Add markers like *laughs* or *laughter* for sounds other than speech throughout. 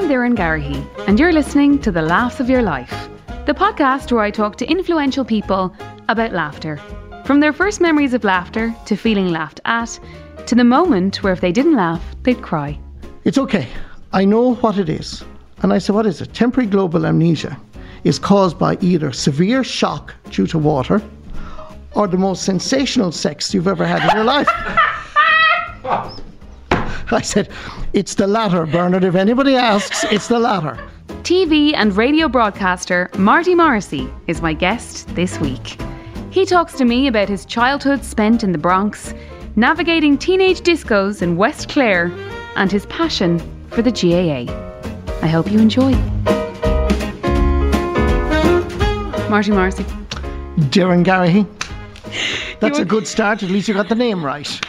I'm Doireann Garrihy, and you're listening to The Laughs of Your Life, the podcast where I talk to influential people about laughter. From their first memories of laughter to feeling laughed at, to the moment where if they didn't laugh, they'd cry. It's okay. I know what it is. And I said, What is it? Temporary global amnesia is caused by either severe shock due to water or the most sensational sex you've ever had in your life. *laughs* *laughs* I said, It's the latter, Bernard. If anybody asks, it's the latter. TV and radio broadcaster Marty Morrissey is my guest this week. He talks to me about his childhood spent in the Bronx, navigating teenage discos in West Clare, and his passion for the GAA. I hope you enjoy. Marty Morrissey. Doireann Garrihy. *laughs* That's a good start. At least you got the name right.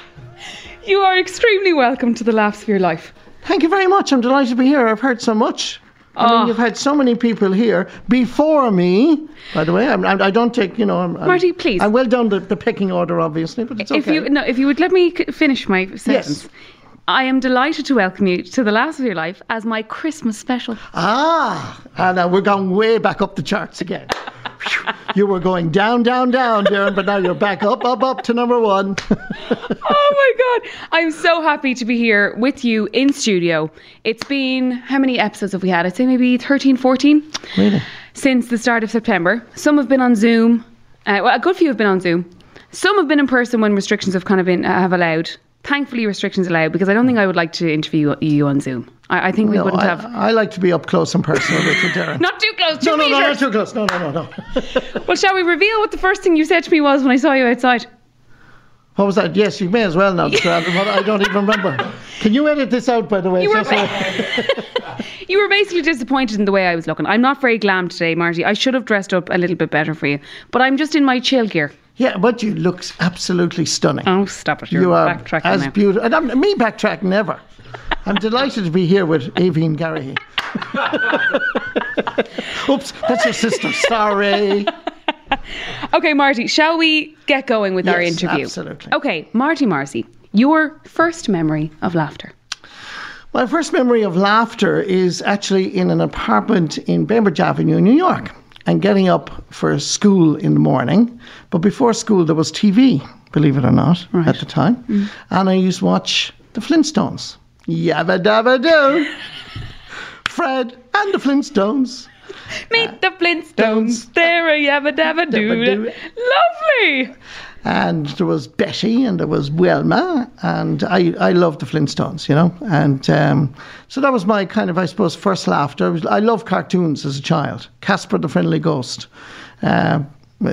You are extremely welcome to the Laughs of Your Life. Thank you very much. I'm delighted to be here. I've heard so much. I Oh. mean, you've had so many people here before me. By the way, I'm, I don't take, you know, I'm, I'm- Marty, please. I'm well down the, the pecking order, obviously, but it's If okay. you no, if you would let me finish my sentence. Yes. I am delighted to welcome you to the Laughs of Your Life as my Christmas special. Ah, and uh, we're going way back up the charts again. *laughs* You were going down, down, down, Doireann, but now you're back up, up, up to number one. *laughs* oh my god. I'm so happy to be here with you in studio. It's been how many episodes have we had? I'd say maybe 13 14 really? since the start of september. Some have been on zoom. Uh, well a good few have been on zoom. Some have been in person when restrictions have kind of been uh, have allowed thankfully restrictions allowed because i don't think i would like to interview you on zoom i, I think we No, wouldn't I, have I like to be up close and personal with you, *laughs* Doireann. not too close two no, no, no, not too close. No, no, no, no. *laughs* well shall we reveal what the first thing you said to me was when i saw you outside What was that? Yes, you may as well now, describe it, but I don't even remember. Can you edit this out, by the way? You were *laughs* You were basically disappointed in the way I was looking. I'm not very glam today, Marty. I should have dressed up a little bit better for you. But I'm just in my chill gear. Yeah, but you look absolutely stunning. Oh, stop it. You're you are backtracking as beautiful. And I'm, me backtrack never. I'm delighted to be here with Aoibhín Garrihy. *laughs* Oops, that's your sister. Sorry. *laughs* okay, Marty, shall we get going with our interview? absolutely. Okay, Marty Marcy, your first memory of laughter. My first memory of laughter is actually in an apartment in Bainbridge Avenue, New York, and getting up for school in the morning. But before school, there was TV, believe it or not, at the time. Mm. And I used to watch the Flintstones. Yabba dabba doo. *laughs* Fred and the Flintstones. Meet the Flintstones. They're a yabba dabba doo. Lovely. And there was Betty and there was Wilma and I, I loved the Flintstones, you know, and um, so that was my kind of I suppose first laughter. I, was, I loved cartoons as a child. Casper the Friendly Ghost, uh,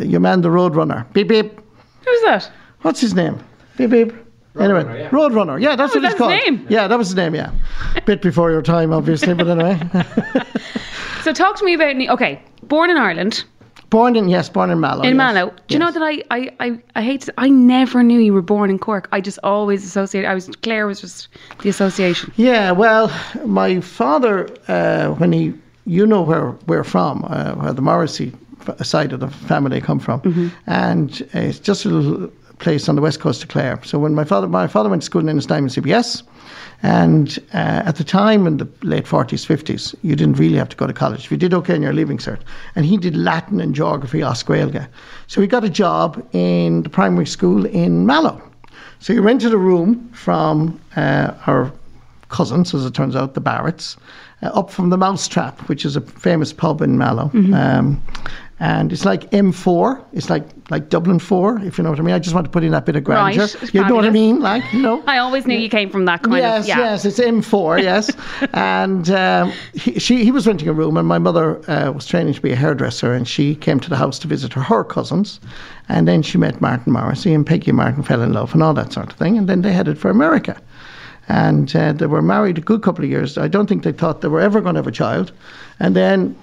your man the Roadrunner, beep beep. Who's that? What's his name? Beep beep. Anyway, Roadrunner. Yeah, that's Oh, what that's it's called. his name? Yeah, that was his name. Yeah, *laughs* bit before your time, obviously, but anyway. *laughs* So talk to me about. Ne- Okay, born in Ireland, born in yes, born in Mallow. in yes. Mallow. Do you know that I, I, I, I hate to, I never knew you were born in Cork. I just always associate I was Clare was just the association. Yeah, well, my father, uh, when he, you know where we're from, uh, where the Morrissey side of the family come from, and uh, it's just a little place on the west coast of Clare. So when my father, my father went to school in Ennistimon CBS, and uh, at the time in the late 40s, 50s, you didn't really have to go to college. If you did okay in your leaving cert, and he did Latin and geography, as Gaeilge. So he got a job in the primary school in Mallow. So he rented a room from uh, our cousins, as it turns out, the Barretts, uh, up from the Mousetrap, which is a famous pub in Mallow. Um, and it's like M4. It's like like Dublin 4, if you know what I mean. I just want to put in that bit of grandeur. Right, You know what I mean? Like, you know. I always knew you came from that kind yes, of yeah. yes, it's M4, yes. *laughs* and um, he, she, he was renting a room, and my mother uh, was training to be a hairdresser, and she came to the house to visit her, her cousins. And then she met Martin Morrissey, and Peggy Martin fell in love, and all that sort of thing. And then they headed for America. And uh, they were married a good couple of years. I don't think they thought they were ever going to have a child. And then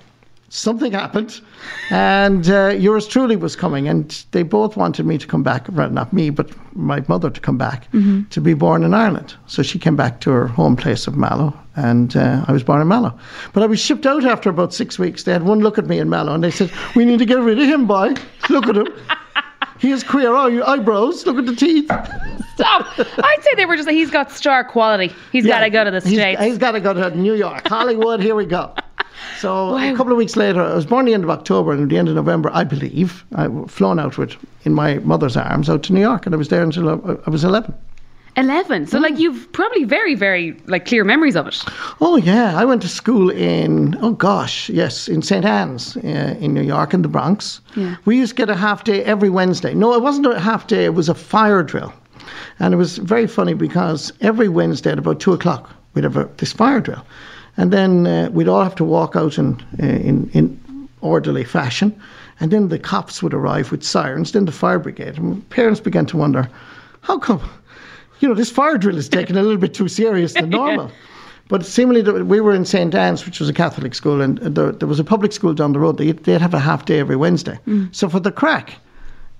something happened, and uh, yours truly was coming, and they both wanted me to come back. Well, not me, but my mother to come back to be born in Ireland. So she came back to her home place of Mallow, and uh, I was born in Mallow. But I was shipped out after about six weeks. They had one look at me in Mallow, and they said, "We need to get rid of him, boy. Look at him." he is queer. Oh, your eyebrows. Look at the teeth. *laughs* Stop. I'd say they were just like, he's got star quality. He's got to go to the He's- States. he's got to go to New York, Hollywood. Here we go. *laughs* So a couple of weeks later, I was born the end of October, and at the end of November, I believe, I was flown out with in my mother's arms out to New York, and I was there until I, I was eleven. 11. So, like, you've probably very, very, like, clear memories of it. Oh yeah, I went to school in oh gosh, yes, in St Anne's uh, in New York in the Bronx. Yeah. We used to get a half day every Wednesday. No, it wasn't a half day; it was a fire drill, and it was very funny because every Wednesday at about two o'clock we'd have a, this fire drill, and then uh, we'd all have to walk out in uh, in in orderly fashion, and then the cops would arrive with sirens, then the fire brigade, and parents began to wonder, how come? you know, this fire drill is taken a little bit too serious than *laughs* normal. But seemingly, we were in St. Anne's, which was a Catholic school, and there, there was a public school down the road. They'd, they'd have a half day every Wednesday. So for the crack,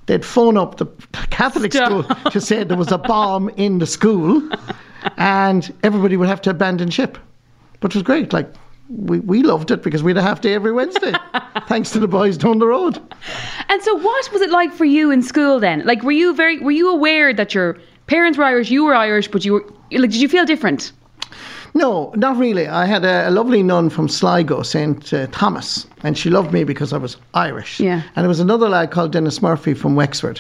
they'd phone up the Catholic Stop. school to say there was a bomb in the school, and everybody would have to abandon ship. But it was great. Like, we, we loved it because we had a half day every Wednesday, *laughs* thanks to the boys down the road. And so, what was it like for you in school then? Like, were you very, were you aware that your parents were Irish, you were Irish, but you were, like, did you feel different? No, not really. I had a, a lovely nun from Sligo, St. Uh, Thomas, and she loved me because I was Irish. Yeah. And there was another lad called Dennis Murphy from Wexford.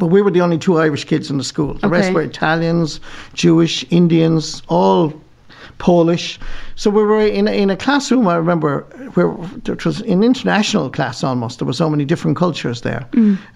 But we were the only two Irish kids in the school. The rest were Italians, Jewish, Indians, all Polish. So we were in, a- in a classroom, I remember, where it was an international class almost. There were so many different cultures there.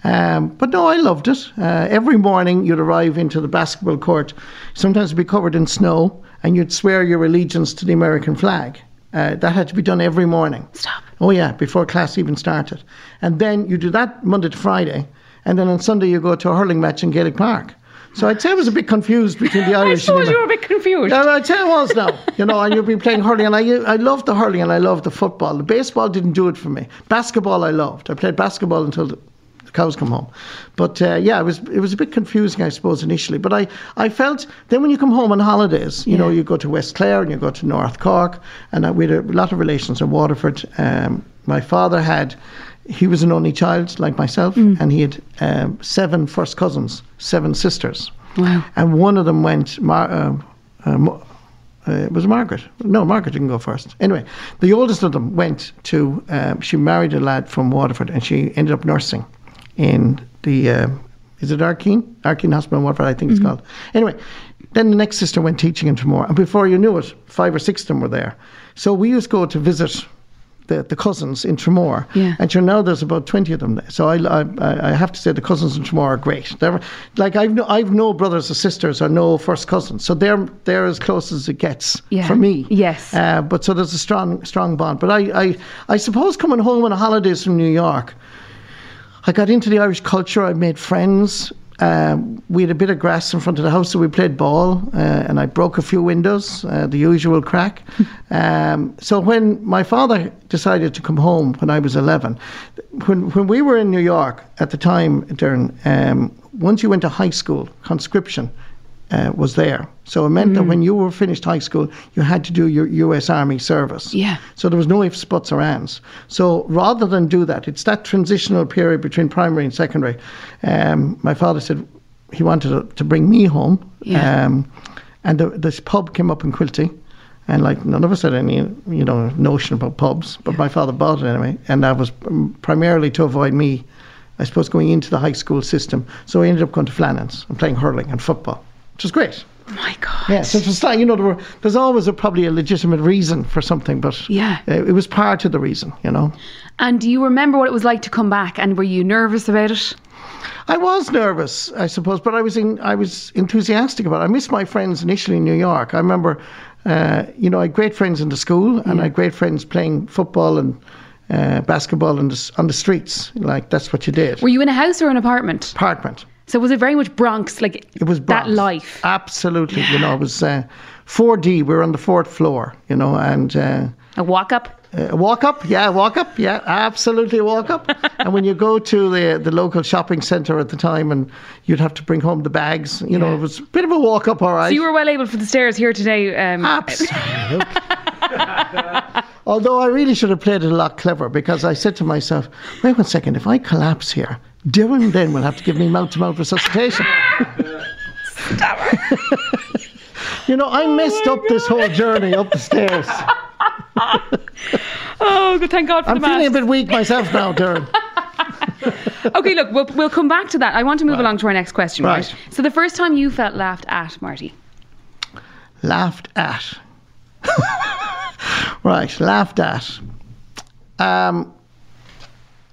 Um, but no, I loved it. Uh, every morning you'd arrive into the basketball court. Sometimes it'd be covered in snow, and you'd swear your allegiance to the American flag. Uh, that had to be done every morning. Stop. Oh yeah, before class even started. And then you do that Monday to Friday, and then on Sunday you go to a hurling match in Gaelic Park. So I'd say I was a bit confused between the *laughs* I Irish and suppose you were a bit confused. yeah, I'd say I was now. You know, and you'll be playing hurling, and I I loved the hurling and I loved the football. The baseball didn't do it for me. Basketball I loved. I played basketball until the, the cows come home. But uh, yeah, it was it was a bit confusing, I suppose, initially. But I, I felt then when you come home on holidays, you know, you go to West Clare and you go to North Cork, and we had a lot of relations in Waterford. Um, my father had. He was an only child like myself, and he had um, seven first cousins, seven sisters. Wow. And one of them went, Mar- uh, uh, uh, it was Margaret. No, Margaret didn't go first. Anyway, the oldest of them went to, um, she married a lad from Waterford and she ended up nursing in the, uh, is it Ardkeen? Ardkeen Hospital in Waterford, I think it's called. Anyway, then the next sister went teaching in Tramore. And before you knew it, five or six of them were there. So we used to go to visit the, the cousins in Tramore. Yeah. And sure, now there's about 20 of them there. So I, I, I have to say the cousins in Tramore are great. They're, like, I've no, I've no brothers or sisters or no first cousins. So they're, they're as close as it gets Yeah. for me. Yes. Uh, but so there's a strong, strong bond. But I, I, I suppose coming home on holidays from New York, I got into the Irish culture. I made friends. Um, we had a bit of grass in front of the house, so we played ball, uh, and I broke a few windows, uh, the usual crack. *laughs* um, so when my father decided to come home when I was 11, when when we were in New York at the time, Doireann, um, once you went to high school, conscription uh, was there. So it meant that when you were finished high school, you had to do your U.S. Army service. Yeah. So there was no ifs, buts, or ands. So rather than do that, it's that transitional period between primary and secondary. Um, my father said he wanted to, to bring me home. Yeah. Um, and the, this pub came up in Quilty. And like none of us had any, you know, notion about pubs, but my father bought it anyway, and that was primarily to avoid me, I suppose, going into the high school system. So I ended up going to Flannan's and playing hurling and football, which is great. Oh my God. Yeah, so it was like, you know, there were, there's always a, probably a legitimate reason for something, but Yeah. uh, it was part of the reason, you know. And do you remember what it was like to come back? And were you nervous about it? I was nervous, I suppose, but I was in, I was enthusiastic about it. I missed my friends initially in New York. I remember, uh, you know, I had great friends in the school, and I had great friends playing football and uh, basketball on the, on the streets. Like that's what you did. Were you in a house or an apartment? Apartment. So was it very much Bronx, like It was that Bronx. life? Absolutely, you know, it was uh, 4D. We were on the fourth floor, you know, and. Uh, A walk up? Uh, walk up, yeah, walk up, yeah, absolutely walk up. *laughs* and when you go to the the local shopping centre at the time, and you'd have to bring home the bags, you know, it was a bit of a walk up, all right. So you were well able for the stairs here today. Um, Absolutely. Although I really should have played it a lot clever because I said to myself, wait one second, if I collapse here, Dylan then will have to give me mouth to mouth resuscitation. *laughs* you know, I messed up this whole journey up the stairs. *laughs* Oh, good. Thank God for the. I'm the feeling a bit weak myself now, Doireann. *laughs* Okay, look, we'll, we'll come back to that. I want to move along to our next question, right. Right. So, the first time you felt laughed at, Marty? laughed at. right, laughed at. Um,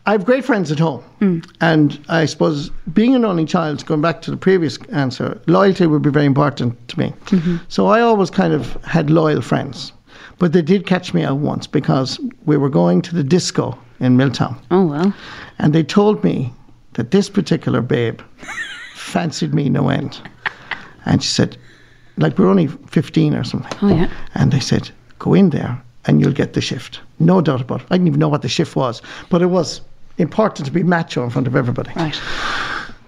I have great friends at home, hmm. and I suppose being an only child, going back to the previous answer, loyalty would be very important to me. Mm-hmm. So I always kind of had loyal friends, but they did catch me out once because we were going to the disco in Miltown, Oh, well. and they told me that this particular babe *laughs* fancied me no end, and she said, like we're only fifteen or something. Oh, yeah. And they said, go in there and you'll get the shift. No doubt about it. I didn't even know what the shift was, but it was important to be macho in front of everybody. Right.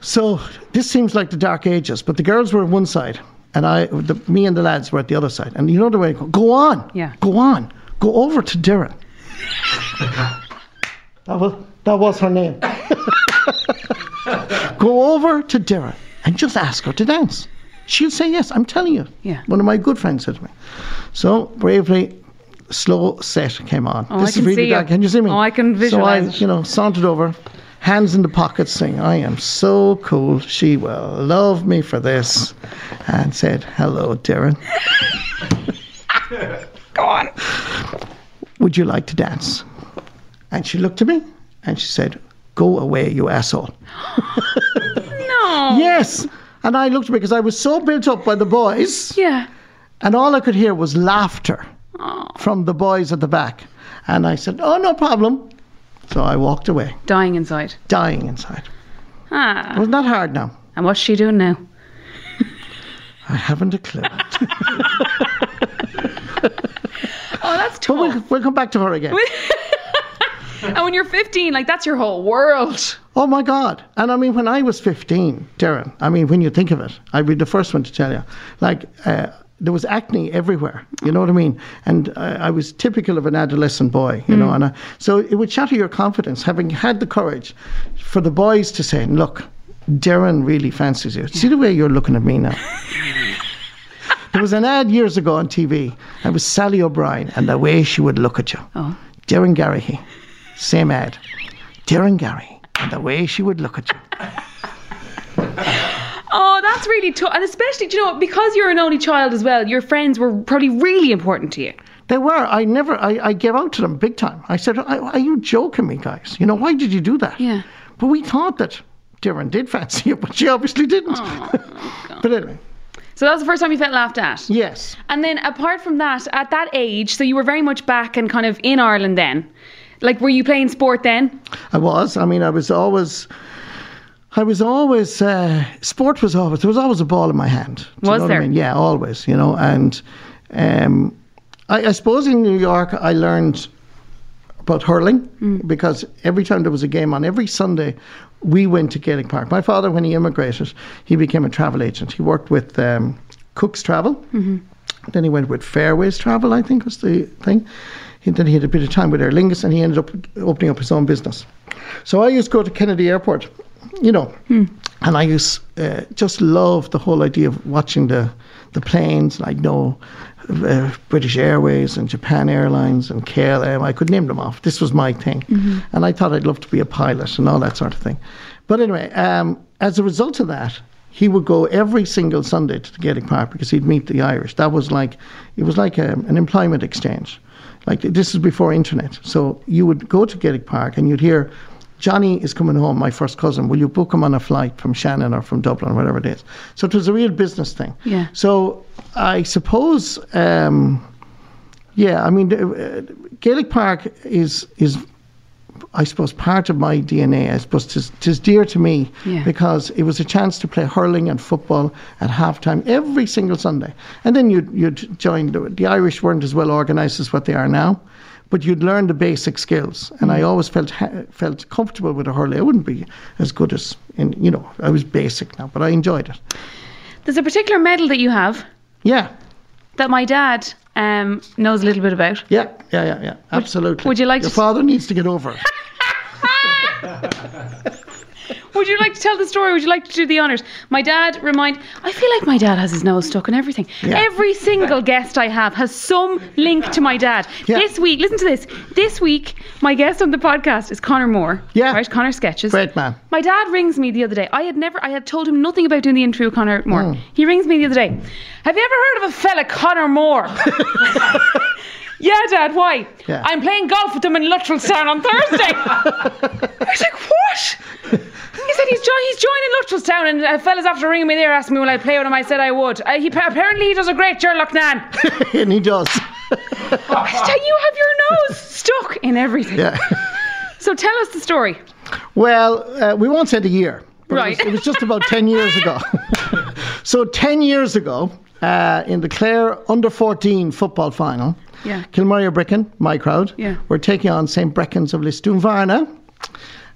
So this seems like the dark ages, but the girls were on one side and I, the, me and the lads were at the other side. And you know the way, go, go on, Yeah. go on, go over to Doireann. *laughs* that, was, that was her name. *laughs* go over to Doireann and just ask her to dance. She'll say yes, I'm telling you. Yeah. One of my good friends said to me. So bravely, slow set came on. Oh, I this can is really see dark. Can you see me? Oh, I can visualise So. I, you know, sauntered over, hands in the pockets, saying, I am so cool. She will love me for this. And said, Hello, Doireann. *laughs* Go on. Would you like to dance? And she looked at me and she said, Go away, you asshole. *gasps* No. *laughs* Yes. And I looked at me because I was so built up by the boys, Yeah. and all I could hear was laughter Oh, from the boys at the back. And I said, Oh, no problem. So I walked away, dying inside. dying inside. Ah. It Wasn't that hard now? And what's she doing now? I haven't a clue. *laughs* *laughs* Oh, that's tough. we'll, we'll come back to her again. *laughs* and when you're 15, like that's your whole world. Oh my God. And I mean, when I was 15, Doireann, I mean, when you think of it, I'd be the first one to tell you, like, uh, there was acne everywhere, you know what I mean? And I, I was typical of an adolescent boy, you know, mm. and I, so it would shatter your confidence having had the courage for the boys to say, look, Doireann really fancies you. See the way you're looking at me now? *laughs* there was an ad years ago on TV. It was Sally O'Brien and the way she would look at you. Oh. Doireann Garrihy, same ad. Doireann Garrihy, and the way she would look at you. Oh, that's really tough. And especially, do you know, because you're an only child as well, your friends were probably really important to you. They were. I never. I, I gave out to them big time. I said, "Are are you joking me, guys? You know why did you do that?" Yeah. But we thought that Doireann did fancy you, *laughs* but she obviously didn't. *laughs* but anyway, So that was the first time you felt laughed at. yes. And then apart from that, at that age, so you were very much back and kind of in Ireland then. Like, were you playing sport then? I was. I mean, I was always. I was always. Uh, sport was always. There was always a ball in my hand. Was there? I mean? Yeah, always. You know, and um, I, I suppose in New York I learned about hurling because every time there was a game on, every Sunday we went to Gaelic Park. My father, when he immigrated, he became a travel agent. He worked with um, Cook's Travel. Then he went with Fairways Travel, I think was the thing. He, then he had a bit of time with Aer Lingus and he ended up opening up his own business. So I used to go to Kennedy Airport, you know, and I used uh, just love the whole idea of watching the the planes. And I'd know uh, British Airways and Japan Airlines and KLM. I could name them off. This was my thing, and I thought I'd love to be a pilot and all that sort of thing. But anyway, um, as a result of that, he would go every single Sunday to the Gaelic Park because he'd meet the Irish. That was like, it was like um, an employment exchange. Like this is before internet. So you would go to Gaelic Park and you'd hear, Johnny is coming home, my first cousin. Will you book him on a flight from Shannon or from Dublin, whatever it is? So it was a real business thing. Yeah. So I suppose, um, yeah, I mean, uh, Gaelic Park is is I suppose part of my DNA. I suppose tis, tis dear to me Yeah. because it was a chance to play hurling and football at halftime every single Sunday. And then you'd you'd join the, the Irish weren't as well organised as what they are now, but you'd learn the basic skills. And I always felt felt comfortable with a hurling. I wouldn't be as good as in you know I was basic now, but I enjoyed it. There's a particular medal that you have Yeah, that my dad um, knows a little bit about. yeah, yeah, yeah, yeah. Absolutely. would you like Your to- father needs to get over it. *laughs* *laughs* Would you like to tell the story? Would you like to do the honours? My dad remind. I feel like my dad has his nose stuck in everything. Yeah. Every single guest I have has some link to my dad. Yeah. This week, listen to this. This week, my guest on the podcast is Conor Moore. Yeah. Right, Conor sketches. Great man. My dad rings me the other day. I had never, I had told him nothing about doing the interview with Conor Moore. Mm. He rings me the other day. Have you ever heard of a fella, Conor Moore? *laughs* *laughs* yeah, Dad, why? Yeah. I'm playing golf with him in Luttrellstown on Thursday. *laughs* I was like, what? He said he's, jo- he's joining Luttrellstown and a fella's after ringing me there asking me will I play with him. I said I would. Uh, he, apparently he does a great Sherlock Nan. *laughs* and he does. I said, you have your nose stuck in everything. Yeah. So tell us the story. Well, uh, we won't say the year. Right. It was, it was just about 10 years ago. *laughs* so 10 years ago, uh, in the Clare under 14 football final, Yeah. Kilmurry Ibrickane, my crowd, Yeah. were taking on St. Breckan's of Lisdoonvarna,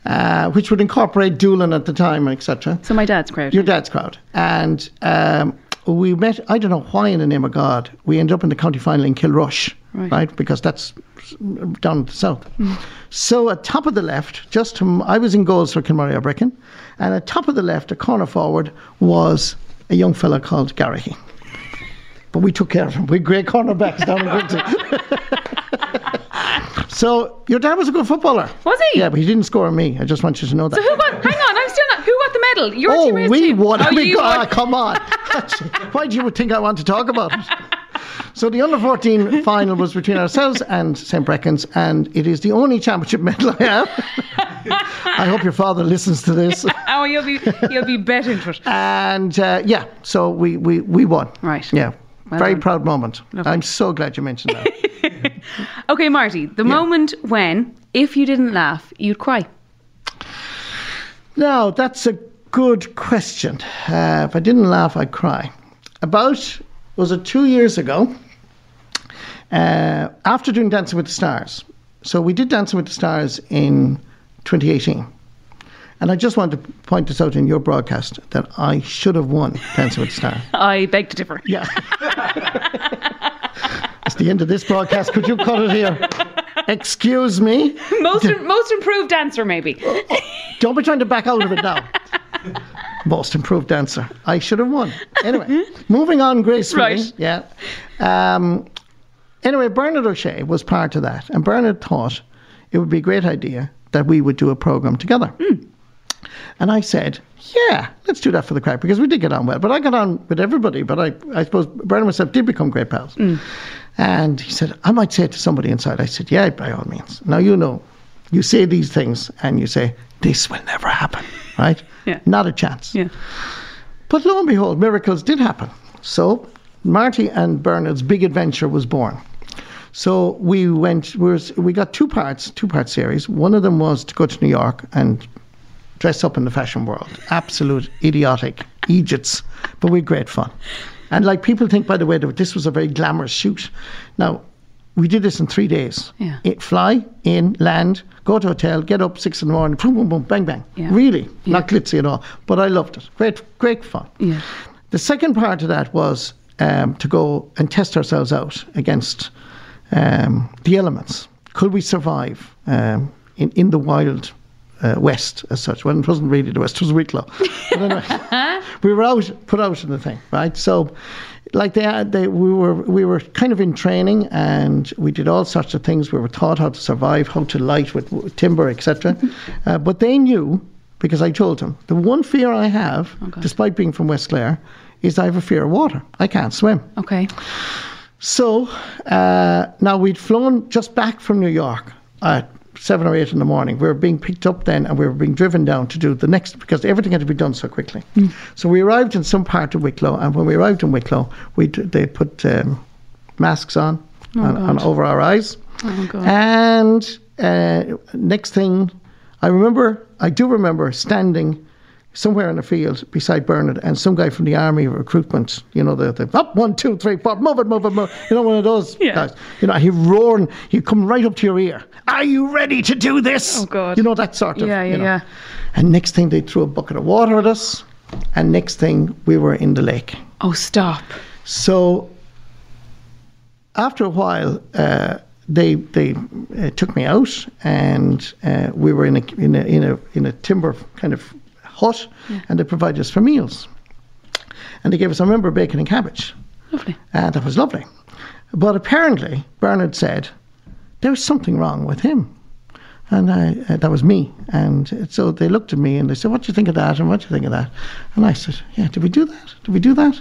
uh, which would incorporate Doolin at the time, etc. So my dad's crowd. Your dad's crowd. And um, we met, I don't know why in the name of God, we ended up in the county final in Kilrush, Right. right? Because that's down the south. So at top of the left, just to, I was in goals for Kilmurry Ibrickane, and at top of the left, a corner forward, was a young fella called Garrihy. But we took care of him. We had great cornerbacks down in Grimsby. so your dad was a good footballer. Was he? Yeah, but he didn't score on me. I just want you to know that. So who got? Hang on, I'm still not. Who got the medal? Your Oh, team we won. Oh, *laughs* we won. *laughs* come on. *laughs* Why do you think I want to talk about it? So the under 14 final was between ourselves and St. Breckan's, and it is the only championship medal I have. I hope your father listens to this. Oh, you'll be you'll be bet into it. And uh, yeah, so we, we, we won. Right. Yeah. Well Very done. proud moment. Lovely. I'm so glad you mentioned that. *laughs* Okay, Marty, the moment when, if you didn't laugh, you'd cry. Now, that's a good question. Uh, if I didn't laugh, I'd cry. About, was it two years ago? Uh, after doing Dancing with the Stars. So we did Dancing with the Stars in 2018. And I just want to point this out in your broadcast that I should have won Dancing with the Stars. *laughs* I beg to differ. Yeah. *laughs* it's the end of this broadcast. Could you cut it here? Excuse me. Most most improved dancer, maybe. Don't be trying to back out of it now. Most improved dancer. I should have won. Anyway, moving on gracefully. Right. Yeah. Um, anyway, Bernard O'Shea was part of that, and Bernard thought it would be a great idea that we would do a program together. And I said, yeah, let's do that for the crack because we did get on well. But I got on with everybody. But I, I suppose Bernard and myself did become great pals. Mm. And he said, I might say it to somebody inside. I said, yeah, by all means. Now, you know, you say these things and you say, this will never happen, *laughs* right? Yeah. Not a chance. Yeah. But lo and behold, miracles did happen. So Marty and Bernard's big adventure was born. So we went. We, we got two parts, two part series. One of them was to go to New York and dress up in the fashion world. Absolute idiotic idiots, but we had great fun. And like people think, by the way, that this was a very glamorous shoot. Now, we did this in three days. Yeah. It, fly in, land, go to hotel, get up six in the morning, boom, boom, boom, bang, bang. Yeah. Really, not glitzy at all. But I loved it. Great, great fun. Yeah. The second part of that was um, to go and test ourselves out against um, the elements. Could we survive um, in, in the wild uh, west as such? Well, it wasn't really the west, it was Wicklow. But anyway, *laughs* we were out, put out in the thing, right? So, like they, had- they, we were, we were kind of in training, and we did all sorts of things. We were taught how to survive, how to light with, with timber, etc. *laughs* uh, but they knew because I told them the one fear I have, despite being from West Clare, is I have a fear of water. I can't swim. Okay. So uh, now we'd flown just back from New York at seven or eight in the morning. We were being picked up then and we were being driven down to do the next because everything had to be done so quickly. So we arrived in some part of Wicklow, and when we arrived in Wicklow, we they put um, masks on, on, on over our eyes. Oh God. And uh, next thing, I remember, I do remember standing somewhere in a field beside Bernard and some guy from the army recruitment, you know, the, the up one, two, three, four, move it, move it, move it. You know, one of those Yeah. guys. You know, he roaring, he'd come right up to your ear. Are you ready to do this? Oh, God. You know, that sort of. Yeah, yeah, you know. yeah. And next thing, they threw a bucket of water at us. And next thing, we were in the lake. Oh, stop. So after a while, uh, they they uh, took me out, and uh, we were in a in a in a in a timber kind of hut, and they provided us for meals. And they gave us, I remember, bacon and cabbage. Lovely. And that was lovely. But apparently, Bernard said there was something wrong with him. And I, uh, that was me. And so they looked at me and they said, What do you think of that? And what do you think of that? And I said, Yeah, did we do that? Did we do that?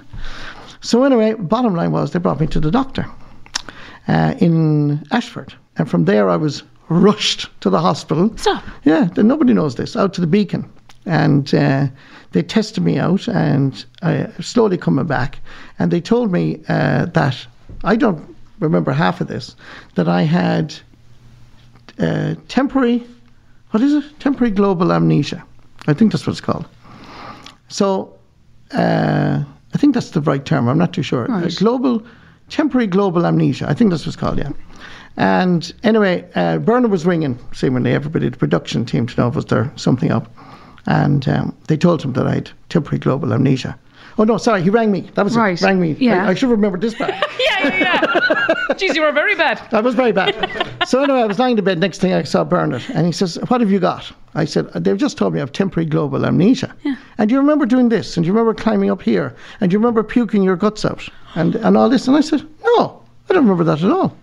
So, anyway, bottom line was they brought me to the doctor uh, in Ashford. And from there, I was rushed to the hospital. Stop. Yeah, nobody knows this. Out to the beacon. And uh, they tested me out and I slowly coming back. And they told me uh, that I don't remember half of this, that I had uh, temporary, what is it? Temporary global amnesia. I think that's what it's called. So uh, I think that's the right term. I'm not too sure. Uh, Right. global, temporary global amnesia. I think that's what it's called, yeah. And anyway, uh, Bernard was ringing seemingly everybody, the production team, to know was there something up. And um, they told him that I had temporary global amnesia. Oh, no, sorry, he rang me. That was Right. it. Rang me. Yeah. I, I should remember this back. *laughs* Yeah, yeah, yeah. *laughs* Jeez, you were very bad. That was very bad. so anyway, I was lying in bed. Next thing I saw Bernard, and he says, "What have you got?" I said, "They've just told me I have temporary global amnesia." Yeah. And do you remember doing this? And do you remember climbing up here? And do you remember puking your guts out? And and all this? And I said, "No, I don't remember that at all."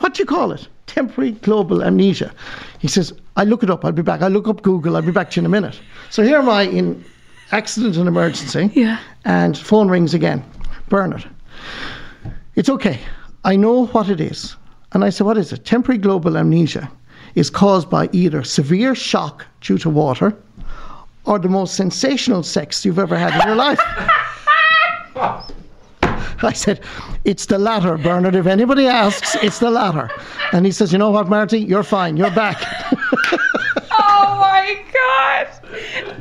What do you call it? Temporary global amnesia. He says, "I look it up. I'll be back. I look up Google. I'll be back to you in a minute." So here am I in accident and emergency. Yeah. And phone rings again. Bernard. It's okay. I know what it is. And I said, What is it? Temporary global amnesia is caused by either severe shock due to water or the most sensational sex you've ever had in your life. *laughs* I said, It's the latter, Bernard. If anybody asks, it's the latter. And he says, You know what, Marty? You're fine. You're back. *laughs* Oh my god.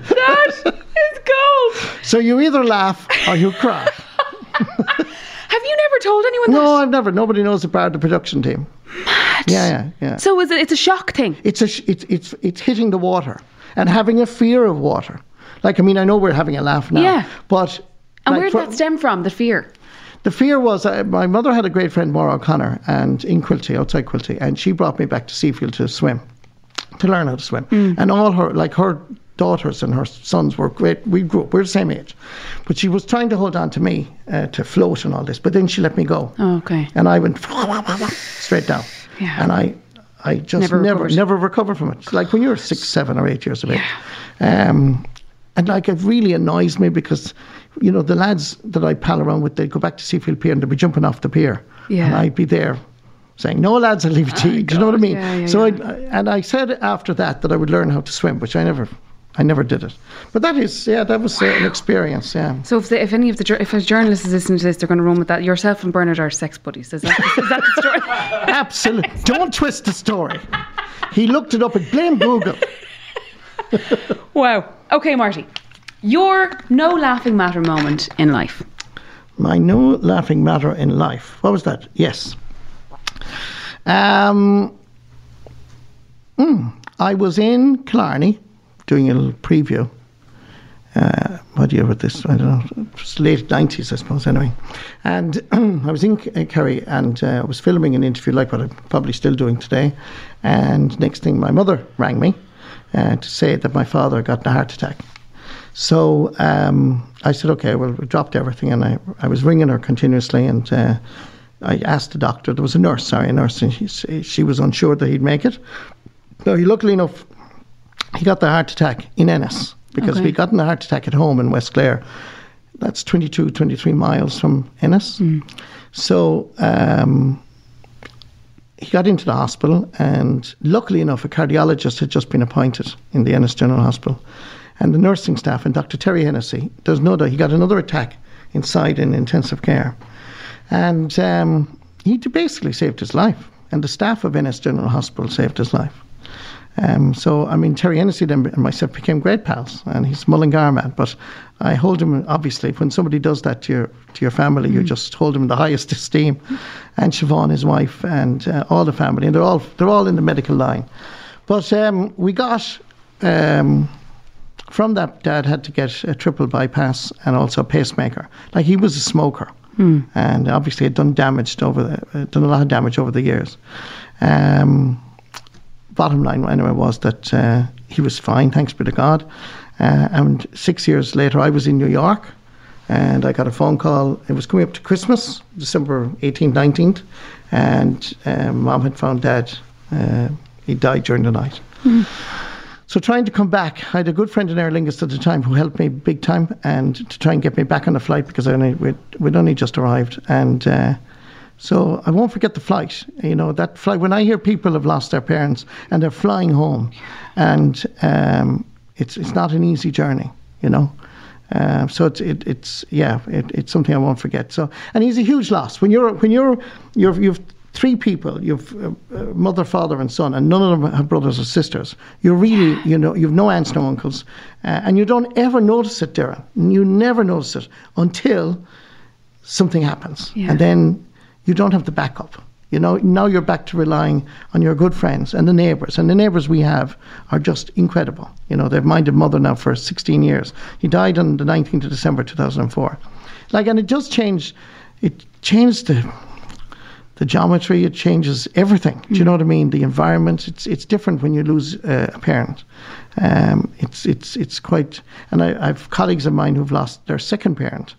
That is gold. so you either laugh or you cry. *laughs* Have you never told anyone that? No, I've never. Nobody knows about the production team. Yeah, yeah, yeah. So is it, it's a shock thing. it's a sh- it's it's it's hitting the water and having a fear of water. Like I mean, I know we're having a laugh now, Yeah. but And like, where did for- that stem from, the fear? The fear was uh, my mother had a great friend, Maura O'Connor, and in Quilty, outside Quilty, and she brought me back to Seafield to swim, to learn how to swim. And all her, like her daughters and her sons were great. We grew up, we're the same age. But she was trying to hold on to me uh, to float and all this, but then she let me go. Oh, okay. And I went straight down. Yeah. And I, I just Never never, recovered. never, recovered from it. Like when you're six, seven, or eight years of age. Um, and like it really annoys me because, you know, the lads that I pal around with, they'd go back to Seafield Pier and they'd be jumping off the pier. Yeah. And I'd be there saying, no, lads, I'll leave it to you. Do you know what I mean? Yeah, yeah, so yeah. I, and I said after that that I would learn how to swim, which I never, I never did it. But that is, yeah, that was uh, an experience, yeah. So if, the, if any of the if a journalist is listening to this, they're going to run with that. Yourself and Bernard are sex buddies. Is that, is that the story? *laughs* Absolutely. Don't twist the story. He looked it up and blame Google. *laughs* wow. Okay, Marty. Your no laughing matter moment in life. My no laughing matter in life. What was that? Yes. Um, mm, I was in Killarney doing a little preview. Uh, what year was this? I don't know. It was late 90s, I suppose, anyway. And *clears throat* I was in Kerry and uh, I was filming an interview like what I'm probably still doing today. And next thing, my mother rang me uh, to say that my father got a heart attack. So um, I said, okay, well, we dropped everything, and I, I was ringing her continuously, and uh, I asked the doctor. There was a nurse, sorry, a nurse, and she, she was unsure that he'd make it. No, he luckily enough, he got the heart attack in Ennis because Okay. we got a heart attack at home in West Clare. That's 22, 23 miles from Ennis. So um, he got into the hospital, and luckily enough, a cardiologist had just been appointed in the Ennis General Hospital. And the nursing staff and Dr. Terry Hennessy, there's no doubt, he got another attack inside in intensive care. And um, he basically saved his life. And the staff of Ennis General Hospital saved his life. Um, so, I mean, Terry Hennessy and myself became great pals, and he's Mullingar man. But I hold him, obviously, when somebody does that to your to your family, you just hold him in the highest esteem. And Siobhan, his wife, and uh, all the family, and they're all they're all in the medical line. But um, we got um, from that, Dad had to get a triple bypass and also a pacemaker. Like he was a smoker, and obviously had done damage over the, uh, done a lot of damage over the years. Um, bottom line anyway was that uh, he was fine, thanks be to God. Uh, and six years later, I was in New York and I got a phone call. It was coming up to Christmas, December 18th, 19th, and um, mom had found dad. Uh, he died during the night. So trying to come back, I had a good friend in Aer Lingus at the time who helped me big time, and to try and get me back on the flight because I only, we'd, we'd only just arrived, and uh, so I won't forget the flight. You know that flight. When I hear people have lost their parents and they're flying home, and um, it's it's not an easy journey. You know. Um, so it's it, it's yeah it, it's something I won't forget. So and he's a huge loss when you're when you're you're you've three people you've uh, uh, mother father and son and none of them have brothers or sisters. You're really you know you've no aunts no uncles uh, and you don't ever notice it, Dara. You never notice it until something happens Yeah. and then you don't have the backup. You know, now you're back to relying on your good friends and the neighbours. And the neighbours we have are just incredible. You know, they've minded mother now for 16 years. He died on the 19th of December 2004. Like, and it just changed, it changed the, the geometry, it changes everything. Do you know what I mean? The environment, it's it's different when you lose uh, a parent. Um, it's it's it's quite, and I, I've colleagues of mine who've lost their second parent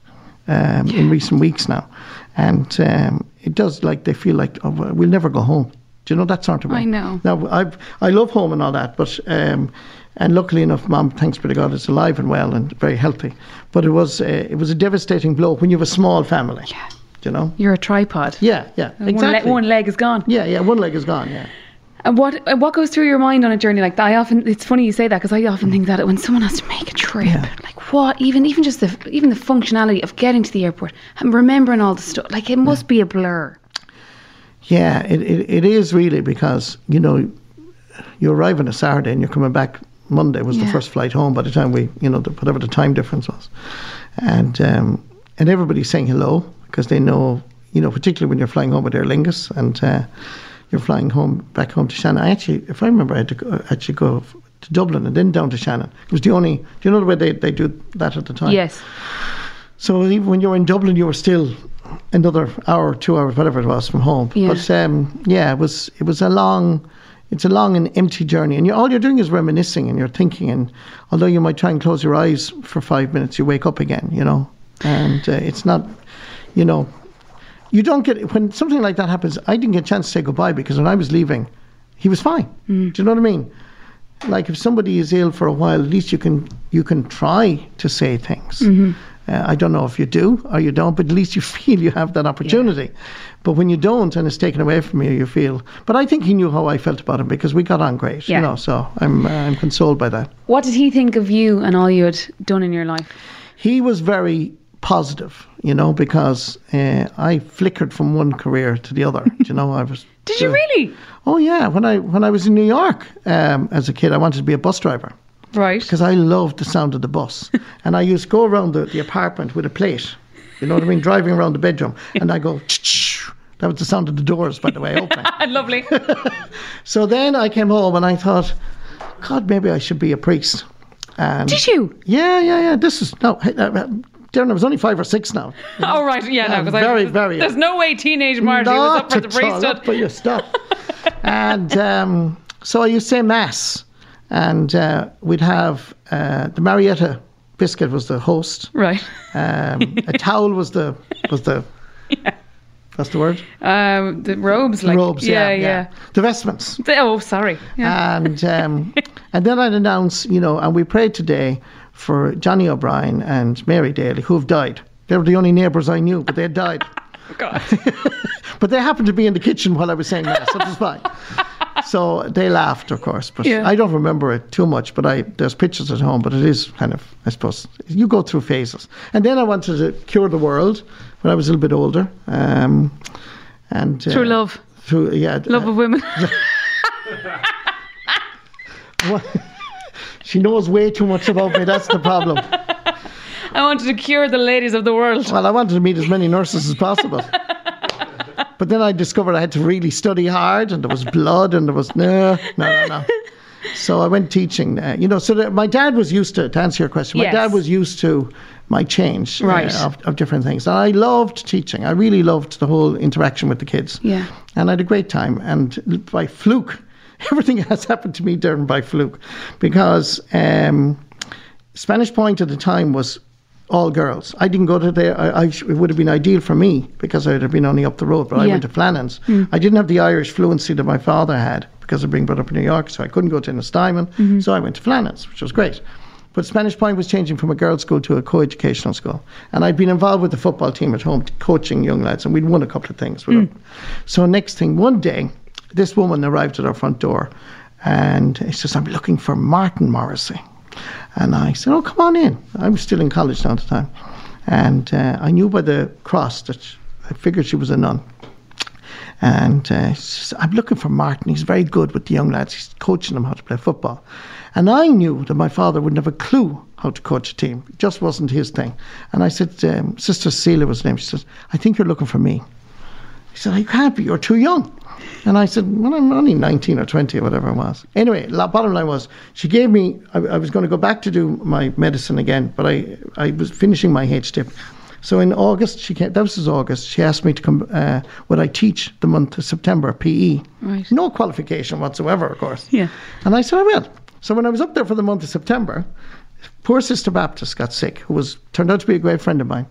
um, in recent weeks now, and um, it does like they feel like oh, well, we'll never go home. Do you know that sort of way? I know. Now I I love home and all that, but um, and luckily enough, Mom, thanks be to God, is alive and well and very healthy. But it was uh, it was a devastating blow when you have a small family. Yeah. You know? You're a tripod. Yeah, yeah, And exactly. One, le- one leg is gone. Yeah, yeah, one leg is gone. Yeah. And what and what goes through your mind on a journey like that? I often it's funny you say that because I often think that when someone has to make a trip, Yeah. like what even even just the even the functionality of getting to the airport and remembering all the stuff, like it must be a blur. Yeah, it, it, it is really because, you know, you arrive on a Saturday and you're coming back Monday was the first flight home by the time we, you know, the, whatever the time difference was. And um, and everybody's saying hello because they know, you know, particularly when you're flying home with Aer Lingus and uh, you're flying home back home to Shannon. I actually, if I remember, I had to go, actually go to Dublin and then down to Shannon. It was the only, do you know the way they, they do that at the time? Yes. So even when you were in Dublin, you were still another hour, two hours, whatever it was, from home. Yeah. But um, yeah, it was it was a long, it's a long and empty journey, and you all you're doing is reminiscing and you're thinking. And although you might try and close your eyes for five minutes, you wake up again, you know. And uh, it's not, you know, you don't get when something like that happens. I didn't get a chance to say goodbye because when I was leaving, he was fine. Do you know what I mean? Like if somebody is ill for a while, at least you can you can try to say things. Uh, I don't know if you do or you don't, but at least you *laughs* feel you have that opportunity. But when you don't and it's taken away from you, you feel. But I think he knew how I felt about him because we got on great, Yeah. you know. So I'm uh, I'm consoled by that. What did he think of you and all you had done in your life? He was very positive, you know, because uh, I flickered from one career to the other. you know, I was. *laughs* Did you really? Oh yeah, when I when I was in New York um, as a kid, I wanted to be a bus driver. Right. because I loved the sound of the bus. *laughs* and I used to go around the, the apartment with a plate, you know what I mean, driving around the bedroom. *laughs* And I go, that was the sound of the doors, by the way, opening. Lovely. so then I came home and I thought, God, maybe I should be a priest. And Did you? Yeah, yeah, yeah. This is, no, uh, Doireann, I was only five or six now. *laughs* Oh right, yeah, no, Yeah, because very, I, very There's young. no way teenage Marty was up for the priesthood. up for your stuff. *laughs* and um, so I used to say mass, and uh, we'd have uh, the Marietta biscuit was the host. Right. Um, a *laughs* towel was the was the. Yeah. That's the word. Um, the robes, The like robes, yeah, yeah, yeah. The vestments, The- oh, sorry. Yeah. and um, and then I'd announce, you know, and we prayed today for Johnny O'Brien and Mary Daly, who have died. They were the only neighbours I knew, but they had died. *laughs* God. *laughs* But they happened to be in the kitchen while I was saying that, so it was fine. *laughs* So they laughed, of course, but Yeah. I don't remember it too much. But I there's pictures at home, but it is kind of, I suppose, you go through phases. And then I wanted to cure the world when I was a little bit older, um, and uh, Through love. through yeah, Love of women. Uh, she knows way too much about me. That's the problem. *laughs* I wanted to cure the ladies of the world. Well, I wanted to meet as many nurses as possible. *laughs* But then I discovered I had to really study hard, and there was blood, and there was no, no, no, no. So I went teaching. Uh, you know, so that my dad was used to. To answer your question, my Yes. dad was used to my change uh, of, of different things, and I loved teaching. I really loved the whole interaction with the kids. Yeah. and I had a great time. And by fluke, *laughs* everything has happened to me, Doireann, by fluke, because. Um, Spanish Point at the time was all girls. I didn't go to there. I, I, it would have been ideal for me because I'd have been only up the road. But I went to Flannan's. Hmm. I didn't have the Irish fluency that my father had because of being brought up in New York. So I couldn't go to Ennistimon. Mm-hmm. So I went to Flannan's, which was great. But Spanish Point was changing from a girls' school to a co-educational school, and I'd been involved with the football team at home, coaching young lads, and we'd won a couple of things. them. So next thing, one day, this woman arrived at our front door, and she says, "I'm looking for Martin Morrissey." And I said, Oh, come on in. I was still in college now at the time. And uh, I knew by the cross that sh- I figured she was a nun. And uh, she says, I'm looking for Martin. He's very good with the young lads. He's coaching them how to play football. And I knew that my father wouldn't have a clue how to coach a team. It just wasn't his thing. And I said, um, Sister Cecilia was her name. She says, I think you're looking for me. He said, You can't be, you're too young. And I said, Well, I'm only 19 or 20 or whatever it was. Anyway, la bottom line was, she gave me, I, I was going to go back to do my medicine again, but I, I was finishing my H.Dip. So in August, she came, that was August, she asked me to come, uh, would I teach the month of September, PE? Right. No qualification whatsoever, of course. Yeah. And I said, I will. So when I was up there for the month of September, poor Sister Baptist got sick, who was turned out to be a great friend of mine,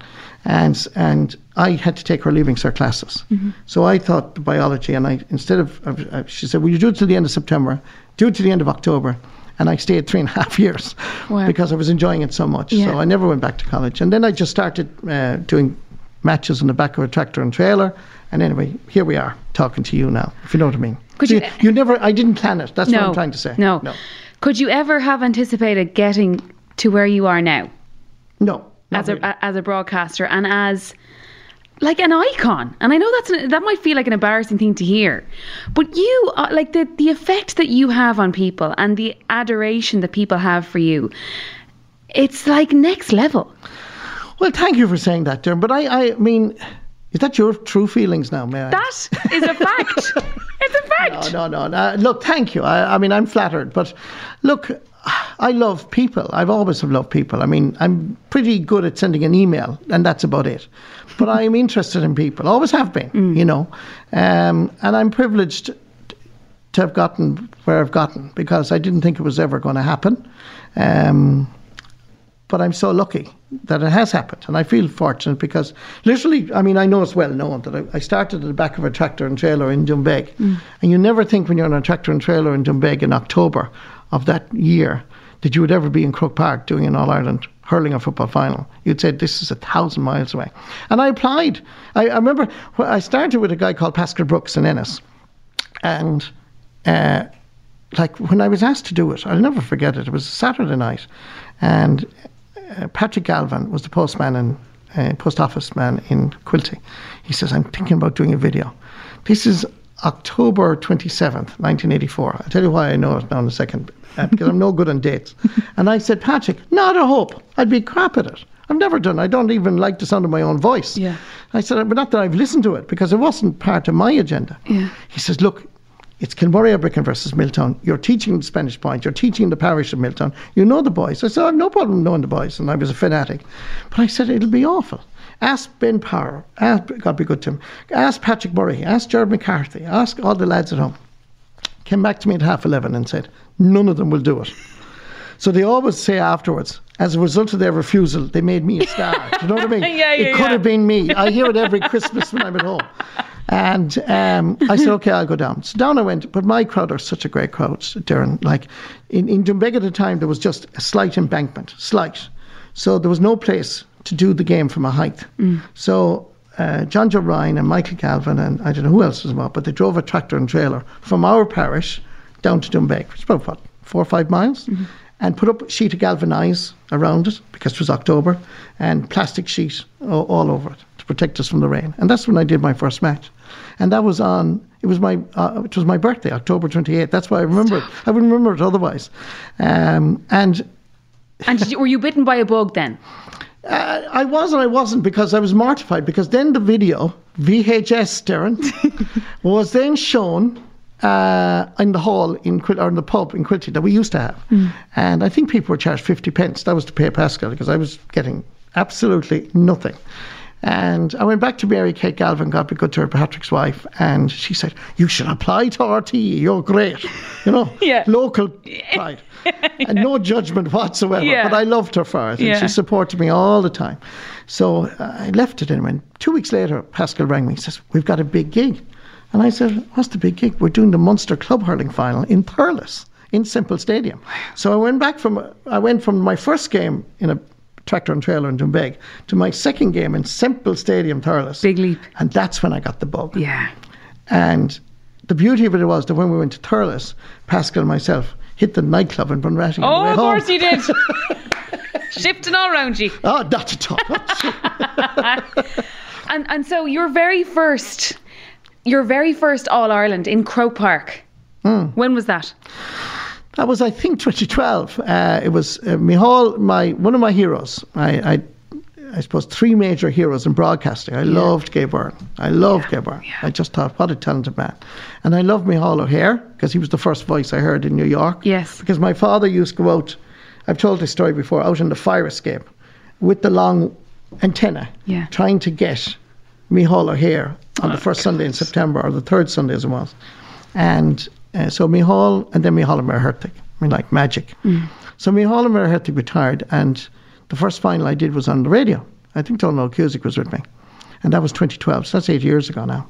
and and I had to take her leaving cert classes. So I thought the biology, and I instead of uh, she said, "Will you do it till the end of September? Do it till the end of October." And I stayed three and a *laughs* half years Wow. because I was enjoying it so much. Yeah. So I never went back to college, and then I just started uh, doing matches on the back of a tractor and trailer. And anyway, here we are talking to you now, if you know what I mean. Could you, you- you never, I didn't plan it. That's no. what I'm trying to say. No. No. Could you ever have anticipated getting to where you are now No. as a really. as a broadcaster and as like an icon? And I know that's an, that might feel like an embarrassing thing to hear, but you uh, like the the effect that you have on people and the adoration that people have for you. It's like next level. Well, thank you for saying that, Derm. But I, I mean, is that your true feelings now, may I? That is a fact. *laughs* it's a fact. No, no, no. Uh, look, thank you. I, I mean, I'm flattered, but look, I love people. I've always have loved people. I mean, I'm pretty good at sending an email, and that's about it. But *laughs* I am interested in people. Always have been, you know, um, and I'm privileged to have gotten where I've gotten because I didn't think it was ever going to happen. Um, but I'm so lucky that it has happened. And I feel fortunate because literally, I mean, I know it's well known that I, I started at the back of a tractor and trailer in Doonbeg. And you never think when you're on a tractor and trailer in Doonbeg in October of that year that you would ever be in Croke Park doing an All Ireland hurling a football final. You'd say, this is a thousand miles away. And I applied. I, I remember I started with a guy called Pascal Brooks in Ennis. And uh, like when I was asked to do it, I'll never forget it. It was a Saturday night, and uh, Patrick Galvin was the postman and uh, post office man in Quilty. He says, "I'm thinking about doing a video." This is October twenty seventh, nineteen eighty four. I'll tell you why I know it now in a second, because I'm no good on dates. *laughs* And I said, Patrick, not a hope. I'd be crap at it. I've never done. I don't even like the sound of my own voice. Yeah. I said, but not that I've listened to it because it wasn't part of my agenda. Yeah. He says, look, it's Kilmurry Ibrickane versus Miltown. You're teaching the Spanish Point. You're teaching the parish of Miltown. You know the boys. I said, I've no problem knowing the boys. And I was a fanatic. But I said, it'll be awful. Ask Ben Power. Ask, God be good to him. Ask Patrick Murray. Ask Jared McCarthy. Ask all the lads at home. Came back to me at half 11 and said, none of them will do it. So they always say afterwards, as a result of their refusal, they made me a star. do you know what I mean? Yeah, *laughs* yeah, it could yeah. have been me. I hear it every Christmas when I'm at home. And um, I said, okay, I'll go down. So down I went, but my crowd are such a great crowd, Doireann. Like in, in Doonbeg at the time, there was just a slight embankment, slight. So there was no place to do the game from a height. So uh, John Joe Ryan and Michael Galvin and I don't know who else was involved, but they drove a tractor and trailer from our parish down to Doonbeg, which is about what, four or five miles, and put up a sheet of galvanise around it because it was October and plastic sheet all, all over it to protect us from the rain. And that's when I did my first match. And that was on, it was my, uh, it was my birthday, October 28th. That's why I remember it. I wouldn't remember it otherwise. Um, and *laughs* And you, were you bitten by a bug then? uh, I was and I wasn't because I was mortified because then the video, VHS, Doireann, *laughs* was then shown uh, in the hall in Quil- or in the pub in Quilty that we used to have. And I think people were charged 50 pence. That was to pay Pascal because I was getting absolutely nothing. And I went back to Mary Kate Galvin, God be good to her, Patrick's wife, and she said, You should apply to RTE, you're great. You know, *laughs* Yeah. local pride. *laughs* And no judgment whatsoever. Yeah. But I loved her for it, and Yeah. she supported me all the time. So uh, I left it and And two weeks later, Pascal rang me, he says, We've got a big gig. And I said, What's the big gig? We're doing the Munster Club Hurling Final in Thurles, in Semple Stadium. So I went back from, I went from my first game in a tractor and trailer in Doonbeg to my second game in Semple Stadium, Thurles. Big leap. And that's when I got the bug. Yeah. And the beauty of it was that when we went to Thurles, Pascal and myself hit the nightclub in Bunratty. on the Oh, way of course you did. *laughs* Shifting all around you. Oh, not at all. *laughs* *laughs* And and so your very first, your very first All Ireland in Croke Park. Hmm. When was that? that was, I think, 2012. Uh, it was uh, Mícheál, my one of my heroes. I, I, I suppose, three major heroes in broadcasting. I loved Gay Byrne. I loved Gay Byrne. I just thought, what a talented man. And I loved Mícheál O'Hehir because he was the first voice I heard in New York. Yes. Because my father used to go out, I've told this story before, out in the fire escape with the long antenna, Yeah. trying to get Mícheál O'Hehir on the first Sunday in September, or the third Sunday as it was. And uh, so Mícheál, and then Mícheál Ó Muircheartaigh, I mean, like magic. So Mícheál Ó Muircheartaigh retired, and the first final I did was on the radio. I think Dónal Óg Cusack was with me. And that was 2012, so that's eight years ago now.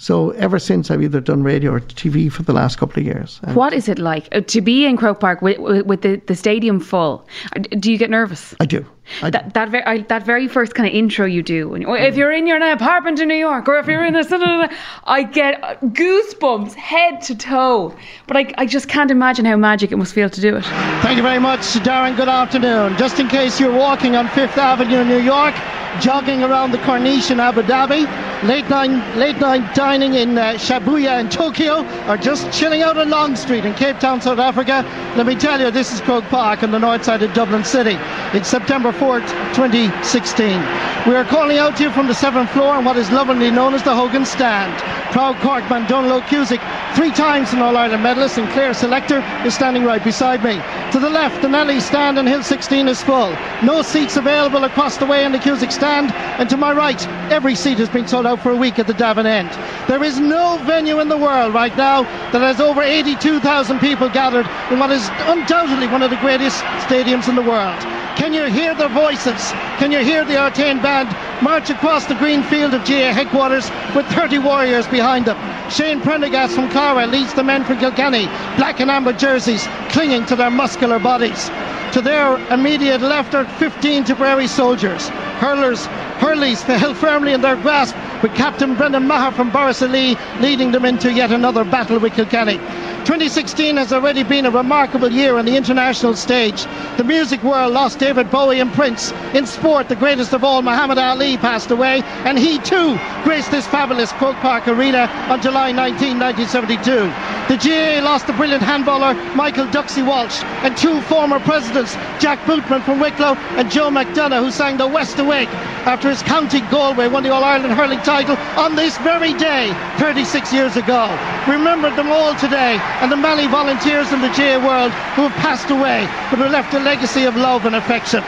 So ever since, I've either done radio or TV for the last couple of years. And What is it like uh, to be in Croke Park with, with, with the, the stadium full? Uh, Do you get nervous? I do. I. That that very I, that very first kind of intro you do, and if you're in your apartment in New York, or if you're in a, *laughs* I get goosebumps head to toe. But I, I just can't imagine how magic it must feel to do it. Thank you very much, Doireann. Good afternoon. Just in case you're walking on Fifth Avenue in New York, jogging around the Corniche in Abu Dhabi, late night, late night dining in uh, Shibuya in Tokyo, or just chilling out on Long Street in Cape Town, South Africa, let me tell you, this is Croke Park on the north side of Dublin City. It's September 4th, 2016. We are calling out to you from the seventh floor on what is lovingly known as the Hogan Stand. Proud Corkman Dónal Óg Cusack, three times an All Ireland medalist, and Clare Selector is standing right beside me. To the left, the Nally stand on Hill 16 is full. No seats available across the way in the Cusick stand. And to my right, every seat has been sold out for a week at the Davin end. There is no venue in the world right now that has over 82,000 people gathered in what is undoubtedly one of the greatest stadiums in the world. Can you hear their voices? Can you hear the Artane band march across the green field of GAA headquarters with 30 warriors behind them? Shane Prendergast from Clara leads the men from Kilkenny, black and amber jerseys clinging to their muscular bodies. To their immediate left are 15 Tipperary soldiers. Hurlers, Hurleys held firmly in their grasp with Captain Brendan Maher from Borris-Ileigh leading them into yet another battle with Kilkenny. 2016 has already been a remarkable year on the international stage. The music world lost David Bowie and Prince. In sport, the greatest of all, Muhammad Ali, passed away, and he too graced this fabulous Croke Park Arena on July 19, 1972. The GAA lost the brilliant handballer Michael Ducksie Walsh and two former presidents, Jack Boothman from Wicklow and Joe McDonagh, who sang the West Awake after his county Galway won the All Ireland hurling title on this very day 36 years ago. Remember them all today and the many volunteers in the GAA world who have passed away but who left a legacy of love and affection.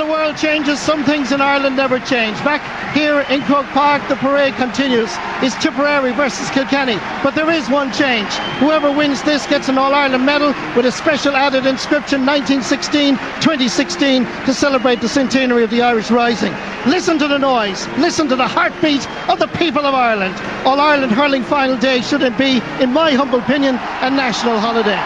The world changes, some things in Ireland never change. Back here in Croke Park, the parade continues. It's Tipperary versus Kilkenny. But there is one change. Whoever wins this gets an All Ireland medal with a special added inscription 1916 2016 to celebrate the centenary of the Irish Rising. Listen to the noise. Listen to the heartbeat of the people of Ireland. All Ireland hurling final day shouldn't be, in my humble opinion, a national holiday.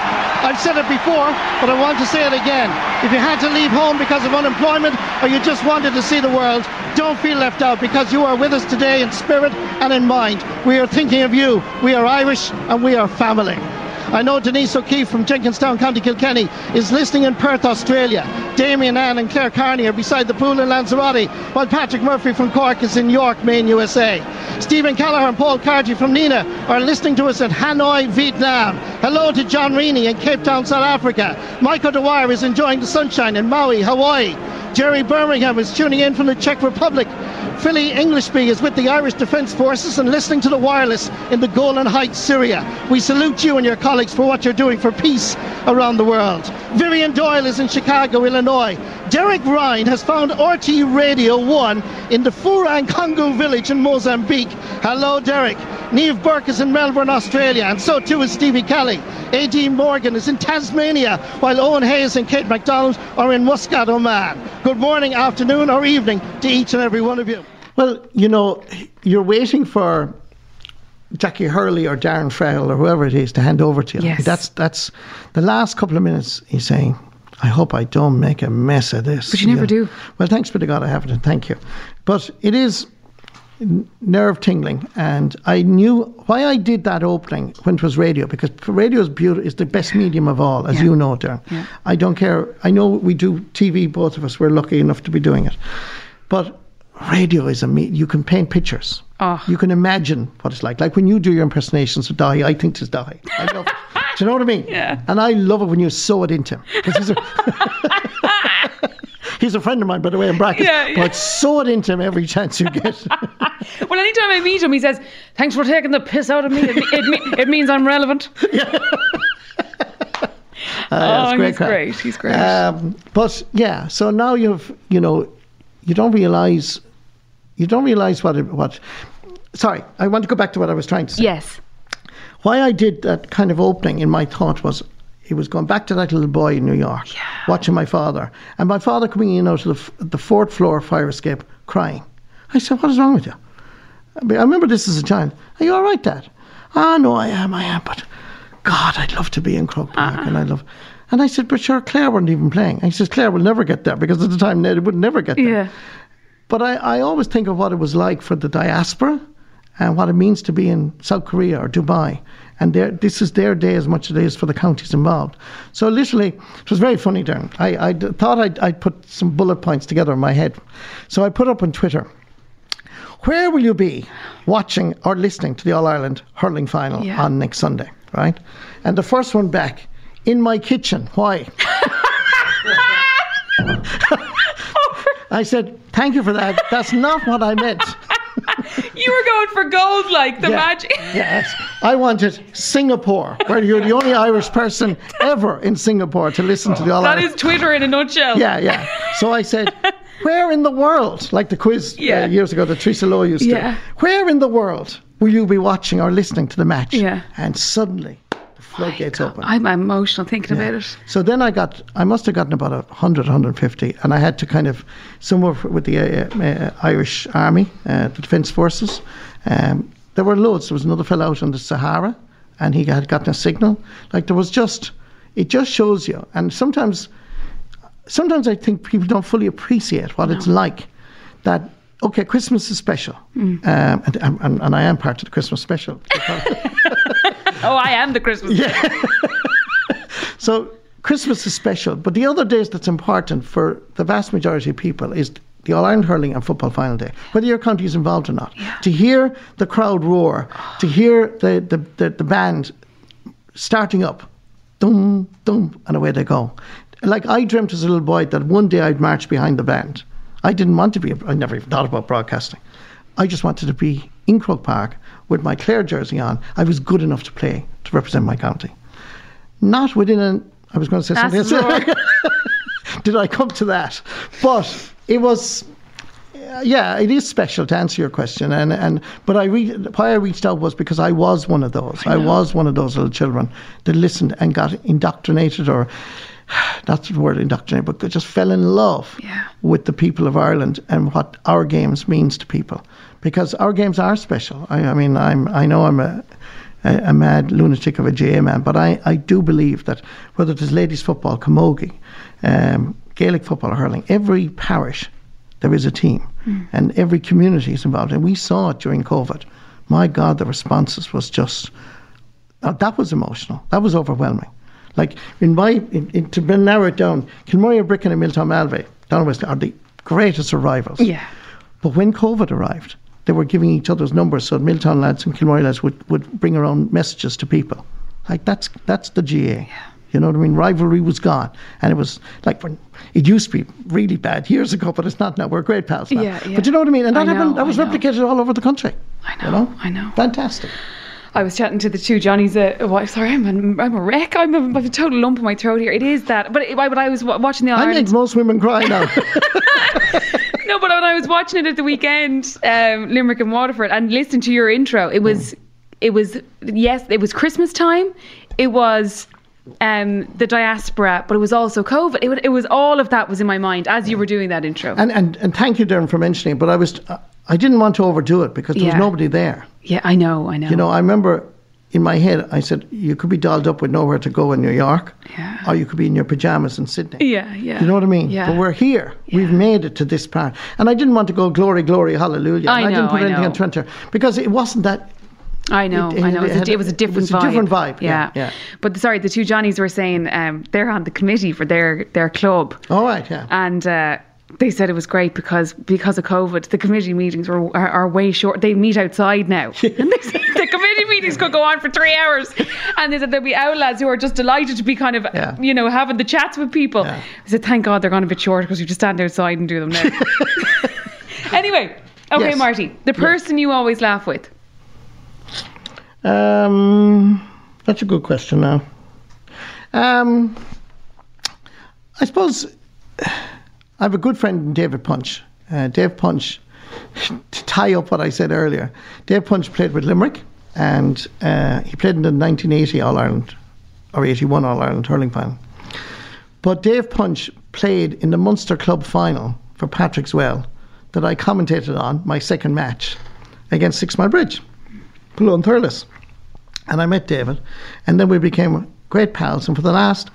I've said it before, but I want to say it again. If you had to leave home because of unemployment or you just wanted to see the world, don't feel left out because you are with us today in spirit and in mind. We are thinking of you. We are Irish and we are family. I know Denise O'Keefe from Jenkinstown, County Kilkenny, is listening in Perth, Australia. Damien Ann and Claire Carney are beside the pool in Lanzarote, while Patrick Murphy from Cork is in York, Maine, USA. Stephen Callagher and Paul Carty from Nenagh are listening to us at Hanoi, Vietnam. Hello to John Reaney in Cape Town, South Africa. Michael Dwyer is enjoying the sunshine in Maui, Hawaii. Jerry Birmingham is tuning in from the Czech Republic. Philly Englishby is with the Irish Defence Forces and listening to the wireless in the Golan Heights, Syria. We salute you and your colleagues for what you're doing for peace around the world. Vivian Doyle is in Chicago, Illinois. Derek Ryan has found RTÉ Radio 1 in the Furang Congo village in Mozambique. Hello, Derek. Neve Burke is in Melbourne, Australia, and so too is Stevie Kelly. A.D. Morgan is in Tasmania, while Owen Hayes and Kate McDonald are in Muscat, Oman. Good morning, afternoon, or evening to each and every one of you. Well, you know, you're waiting for Jacqui Hurley or Darren Frehill or whoever it is to hand over to you. Yes. That's that's the last couple of minutes. He's saying, "I hope I don't make a mess of this." But you never do. Well, thanks be to God, I haven't, and thank you. But it is nerve tingling, and I knew why I did that opening when it was radio because radio is beautiful, is the best medium of all, as Yeah. you know, Doireann. Yeah. I don't care. I know we do TV, both of us. We're lucky enough to be doing it, but radio is a me. You can paint pictures. Oh. You can imagine what it's like. Like when you do your impersonations of Dáithí, I think it's Dáithí. I love it. Do you know what I mean? *laughs* Yeah. And I love it when you sew it into him. *laughs* *laughs* 'Cause He's a, friend of mine, by the way, in brackets. Yeah, yeah. But sew it into him every chance you get. *laughs* Well, anytime I meet him, he says, "Thanks for taking the piss out of me. It, it, me- it means I'm relevant." *laughs* *laughs* Uh, Oh, it's he's crack. great, he's great. Um, but yeah, so now you've you know, you don't realize, you don't realize what it, what. Sorry, I want to go back to what I was trying to say. Yes. Why I did that kind of opening in my thought was he was going back to that little boy in New York, watching my father, and my father coming in out of the, the fourth floor fire escape crying. I said, "What is wrong with you?" I mean, I remember this as a child. Are you all right, Dad? Ah, no, I am, I am, but God, I'd love to be in Croke Park, and I love. And I said, but sure, Clare weren't even playing. And he says, Clare will never get there because at the time Ned would never get there. Yeah. But I, I always think of what it was like for the diaspora and what it means to be in South Korea or Dubai. And this is their day as much as it is for the counties involved. So literally, it was very funny, Doireann. I, I thought I'd, I'd put some bullet points together in my head. So I put up on Twitter, where will you be watching or listening to the All Ireland hurling final Yeah. on next Sunday, right? And the first one back, in my kitchen. Why? *laughs* I said, thank you for that. That's not what I meant. *laughs* You were going for gold, like the Yeah. magic. Yes. I wanted Singapore, where you're the only Irish person ever in Singapore to listen to the All That Ireland. is Twitter in a nutshell. Yeah, yeah. So I said, where in the world, like the quiz Yeah. uh, years ago that Theresa Lowe used Yeah. to, where in the world will you be watching or listening to the match? Yeah. And suddenly the floodgates open. I'm emotional thinking about it. So then I got, I must have gotten about a 100, 150, and I had to kind of, somewhere with the uh, uh, Irish Army, uh, the Defence Forces, um, there were loads. There was another fellow out on the Sahara, and he had gotten a signal. Like there was just, it just shows you. And sometimes, sometimes I think people don't fully appreciate what it's like. That okay, Christmas is special, um, and, and, and I am part of the Christmas special. *laughs* Oh, I am the Christmas. Yeah. *laughs* So Christmas is special, but the other days that's important for the vast majority of people is the All Ireland hurling and football final day, whether your county is involved or not. To hear the crowd roar, to hear the, the, the, the band starting up, dum dum, and away they go. Like I dreamt as a little boy that one day I'd march behind the band. I didn't want to be. I never even thought about broadcasting. I just wanted to be in Croke Park with my Clare jersey on. I was good enough to play to represent my county not within an. I was going to say something else. *laughs* Did I come to that? But it was. uh, Yeah, it is special to answer your question, and and but I re- why I reached out was because I was one of those. I, was one of those little children that listened and got indoctrinated, or *sighs* that's the word indoctrinated, but just fell in love Yeah. with the people of Ireland and what our games means to people, because our games are special. I, I mean, I'm I know I'm a a, a mad lunatic of a GAA man, but I, I do believe that whether it is ladies football, camogie, um, Gaelic football, or hurling, every parish there is a team, and every community is involved. And we saw it during COVID. My God, the responses was just uh, that was emotional. That was overwhelming. Like in my in, in, to narrow it down, Kilmurry Ibrickane and Miltown Malbay down West are the greatest rivals. Yeah. But when COVID arrived, they were giving each other's numbers so Miltown lads and Kilmurry lads would, would bring around messages to people. Like that's that's the GAA. Yeah. You know what I mean? Rivalry was gone. And it was like when it used to be really bad years ago, but it's not now. We're great pals now. Yeah, yeah. But you know what I mean? And that happened that was replicated all over the country. I You know, know? I know. Fantastic. I was chatting to the two Johnnies. Uh, what, sorry, I'm, an, I'm a wreck. I'm a, I'm a total lump in my throat here. It is that. But it, but I was watching the I Ireland. make most women cry now. *laughs* *laughs* No, but when I was watching it at the weekend, um, Limerick and Waterford, and listening to your intro, it was, it was yes, it was Christmas time. It was um, the diaspora, but it was also COVID. It, it was all of that was in my mind as you were doing that intro. and, and and thank you, Doireann, for mentioning. it, But I was I didn't want to overdo it because there Yeah. was nobody there. yeah, I know, I know. You know, I remember in my head, I said, you could be dolled up with nowhere to go in New York, Yeah. or you could be in your pajamas in Sydney. Yeah, yeah. You know what I mean? Yeah. But we're here. We've made it to this part. And I didn't want to go glory, glory, hallelujah. I and I didn't put I anything know. on Twitter because it wasn't that. I know, It- I know. it It, was, a, it was a it different was a vibe. different vibe, yeah, yeah. But sorry, the two Johnnies were saying um, they're on the committee for their their club, All right, yeah. and uh, they said it was great because because of COVID, the committee meetings were are, are way short. They meet outside now, *laughs* and they said the committee meetings could go on for three hours, and they said there'll be out lads who are just delighted to be kind of Yeah. you know having the chats with people. Yeah. I said, thank God they're gone a bit short because you just stand outside and do them now. *laughs* anyway, okay, Yes. Marty, the person you always laugh with. Um, that's a good question now. Um, I suppose I have a good friend, David Punch. Uh, Dave Punch, to tie up what I said earlier, Dave Punch played with Limerick and uh, he played in the 1980 All Ireland or 81 All Ireland hurling final. But Dave Punch played in the Munster Club final for Patrick's Well that I commentated on my second match against Six Mile Bridge, Pullone Thurles. And I met David, and then we became great pals. And for the last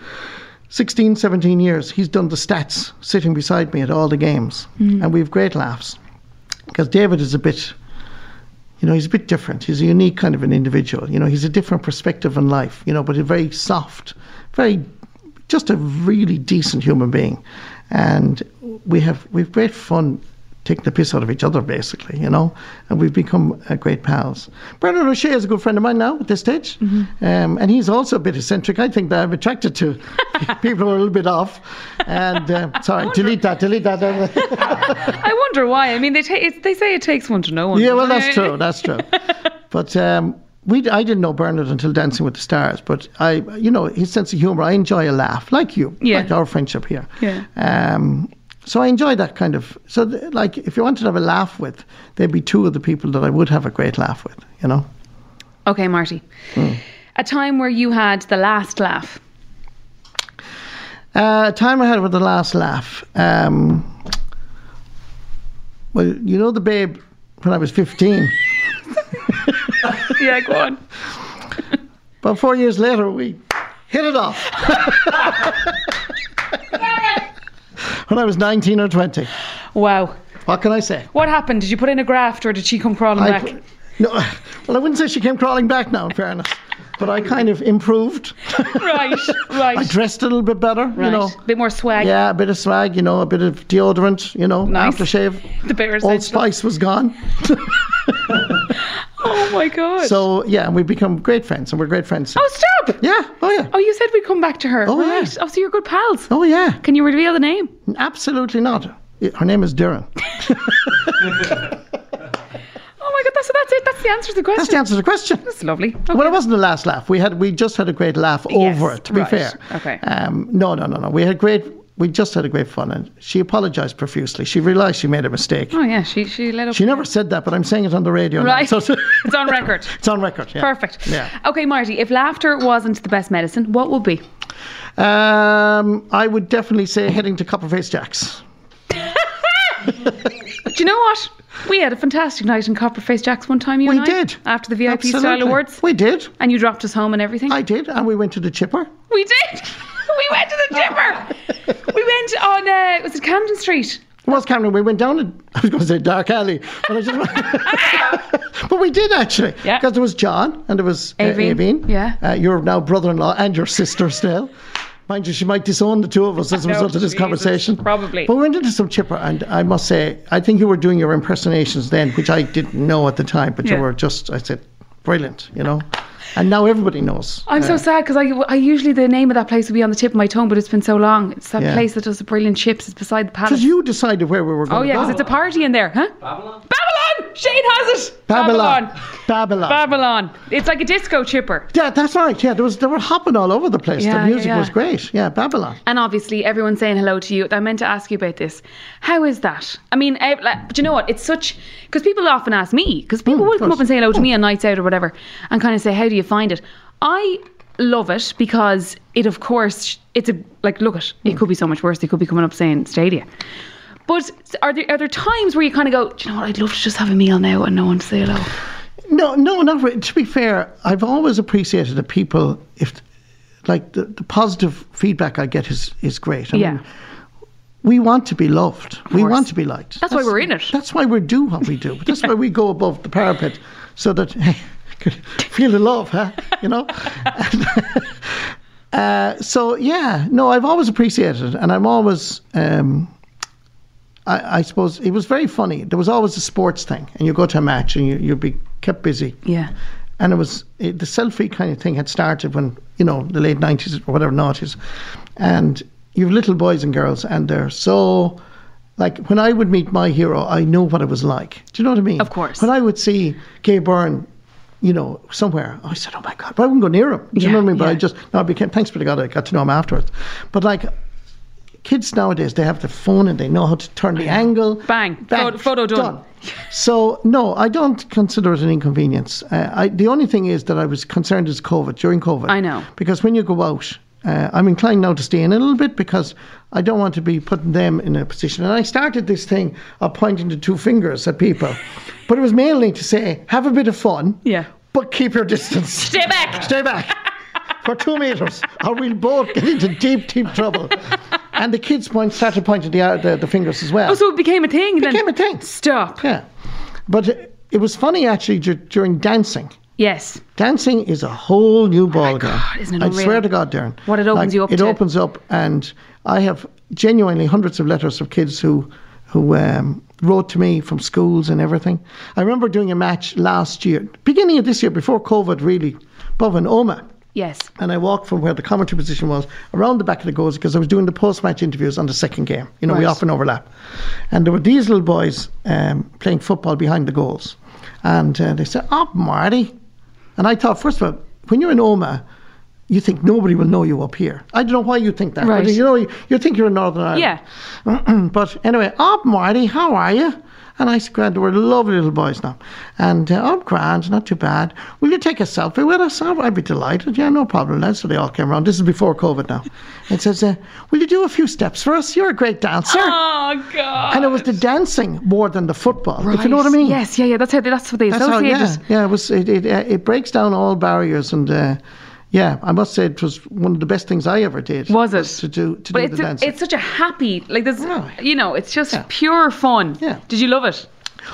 16, 17 years, he's done the stats sitting beside me at all the games. Mm. And we've great laughs. Because David is a bit, you know, he's a bit different. He's a unique kind of an individual. You know, he's a different perspective on life, you know, but a very soft, very, just a really decent human being. And we have, we've great fun taking the piss out of each other, basically, you know, and we've become uh, great pals. Bernard O'Shea is a good friend of mine now at this stage, um, and he's also a bit eccentric. I think that I'm attracted to *laughs* people who are a little bit off. And uh, *laughs* sorry, delete that, delete that. *laughs* I wonder why. I mean, they ta- it's, they say it takes one to know one. yeah, well, that's true, that's true. But um, we, I didn't know Bernard until Dancing with the Stars, but I, you know, his sense of humour, I enjoy a laugh, like you, Yeah. like our friendship here. Yeah. Um, so I enjoy that kind of. So, th- like, if you wanted to have a laugh with, there'd be two of the people that I would have a great laugh with. You know. Okay, Marty. A time where you had the last laugh. Uh, time I had with the last laugh. Um, well, you know the babe when I was fifteen. *laughs* yeah, go on. About four years later, we hit it off. *laughs* when I was nineteen or twenty. Wow. What can I say? What happened? Did you put in a graft or did she come crawling I, back? no, well, I wouldn't say she came crawling back now, in fairness, but I kind of improved. *laughs* right, right. I dressed a little bit better, right. you know. A bit more swag. Yeah, a bit of swag, you know, a bit of deodorant, you know, Nice. aftershave. The bare Old. Spice was gone. *laughs* *laughs* Oh my god. so, yeah, and we've become great friends, and we're great friends. oh stop. Yeah, oh, yeah. Oh, you said we'd come back to her. Oh, yeah. right. Oh, so you're good pals. Oh, yeah. Can you reveal the name? Absolutely not. Her name is Duran. *laughs* Oh my god. That's, so that's it. That's the answer to the question. That's the answer to the question. That's lovely. Okay. Well, it wasn't the last laugh. We had we just had a great laugh over it. To be right. fair, Okay. Um, no, no, no, no. We had great. We just had a great fun, and she apologised profusely. She realised she made a mistake. Oh yeah, she she let up. She never said that, but I'm saying it on the radio. now, Right. so *laughs* it's on record. *laughs* it's on record. Yeah. Perfect. Yeah. Okay, Marty. If laughter wasn't the best medicine, what would be? Um, I would definitely say heading to Copperface Jacks. *laughs* Do you know what? We had a fantastic night in Copperface Jacks one time. You We and I, did after the VIP style awards, We did. and you dropped us home and everything. I did, and we went to the Chipper. we did. We went to the Chipper. we went on. Uh, was it Camden Street? It was Cameron. We went down. A, *laughs* I was going to say dark alley, but I just. *laughs* *laughs* but we did actually. Yeah. Because there was John and there was uh, Aoibhín, Aoibhín. yeah. Uh, your now brother-in-law and your sister still. Mind you, she might disown the two of us as a No, result of this Jesus, conversation. probably. But we went into some chipper, and I must say, I think you were doing your impersonations then, which I didn't know at the time, but Yeah. you were just, I said, brilliant, you know. And now everybody knows. I'm so sad because I, I usually the name of that place would be on the tip of my tongue, but it's been so long. It's that Yeah. place that does the brilliant chips. It's beside the palace. Because you decided where we were going. oh yeah, because it's a party in there, huh? Babylon? Babylon! Shane has it. Babylon. Babylon. Babylon. It's like a disco chipper. yeah, that's right. Yeah, there was they were hopping all over the place. Yeah, the music yeah. was great. Yeah, Babylon. And obviously, everyone's saying hello to you. I meant to ask you about this. How is that? I mean, eh, like, but you know what? It's such because people often ask me because people Mm, will come up and say hello to me on nights out or whatever, and kind of say, "How do you find it?" I love it because it, of course, it's a like look at it could be so much worse. They could be coming up saying Stadia. But are there are there times where you kind of go, do you know what? I'd love to just have a meal now and no one to say hello. No, no, not really. To be fair, I've always appreciated that people, if like the, the positive feedback I get is is great. I Yeah. mean, we want to be loved. We course. want to be liked. That's why we're in it. That's why we do what we do. That's *laughs* why we go above the parapet, so that *laughs* hey, *laughs* feel the love, huh? You know. *laughs* *laughs* uh, so yeah, no, I've always appreciated it, and I'm always. Um, I, I suppose it was very funny. There was always a sports thing, and you go to a match, and you you'd be kept busy. Yeah. And it was it, the selfie kind of thing had started when you know the late nineties or whatever noughties, and you have little boys and girls, and they're so like when I would meet my hero, I know what it was like. Do you know what I mean? Of course. When I would see Gay Byrne, you know, somewhere, I said, "Oh my God!" But I wouldn't go near him. Do you Yeah, know what I mean? But I just no, I became thanks be to God, I got to know him afterwards. But like. Kids nowadays, they have the phone and they know how to turn the angle. Bang. Photo- photo done. So no, I don't consider it an inconvenience. Uh, I, the only thing is that I was concerned is COVID during COVID. I know. because when you go out, uh, I'm inclined now to stay in a little bit because I don't want to be putting them in a position. And I started this thing of pointing the two fingers at people, *laughs* but it was mainly to say have a bit of fun. Yeah. But keep your distance. *laughs* Stay back. Stay back *laughs* for two meters, or we'll both get into deep, deep trouble. And the kids point, started pointing the, the, the fingers as well. Oh, so it became a thing then. It became a thing. Stop. Yeah. But it, it was funny actually dur- during dancing. Yes. Dancing is a whole new ball game. God, isn't it I unreal? swear to God, Doireann. What it opens you up It to. opens up, and I have genuinely hundreds of letters of kids who who um, wrote to me from schools and everything. I remember doing a match last year, beginning of this year, before COVID really, above in Omagh. Yes. And I walked from where the commentary position was around the back of the goals because I was doing the post match interviews on the second game. You know, we often overlap. And there were these little boys um, playing football behind the goals. And uh, they said, Oh, Marty. And I thought, first of all, when you're in Omagh, you think nobody will know you up here. I don't know why you think that. Right. But you know, you, you think you're in Northern Ireland. Yeah. but anyway, oh, Marty, how are you? And I said, Grand, were lovely little boys now. And, uh, oh, grand, not too bad. Will you take a selfie with us? Oh, I'd be delighted. Yeah, no problem, lads. So they all came around. This is before COVID now. *laughs* It says, uh, will you do a few steps for us? You're a great dancer. Oh God. and it was the dancing more than the football, if you know what I mean. Yes, yeah, yeah. That's how they, that's what they That's how, associate yeah, it. yeah. It was. It it, uh, it breaks down all barriers, and uh, yeah, I must say it was one of the best things I ever did. Was it? to do to But do it's the a, dancing? it's such a happy like there's you know it's just Yeah. pure fun. Yeah. Did you love it?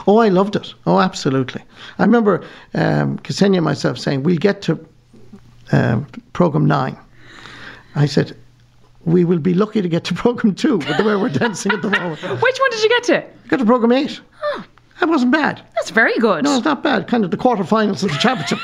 Oh, I loved it. Oh, absolutely. I remember um, Ksenia and myself saying, we'll get to um, program nine. I said, we will be lucky to get to *laughs* program two with the way we're dancing at the moment. *laughs* Which one did you get to? Got to program eight. That wasn't bad. That's very good. No, it's not bad. Kind of the quarterfinals of the championship.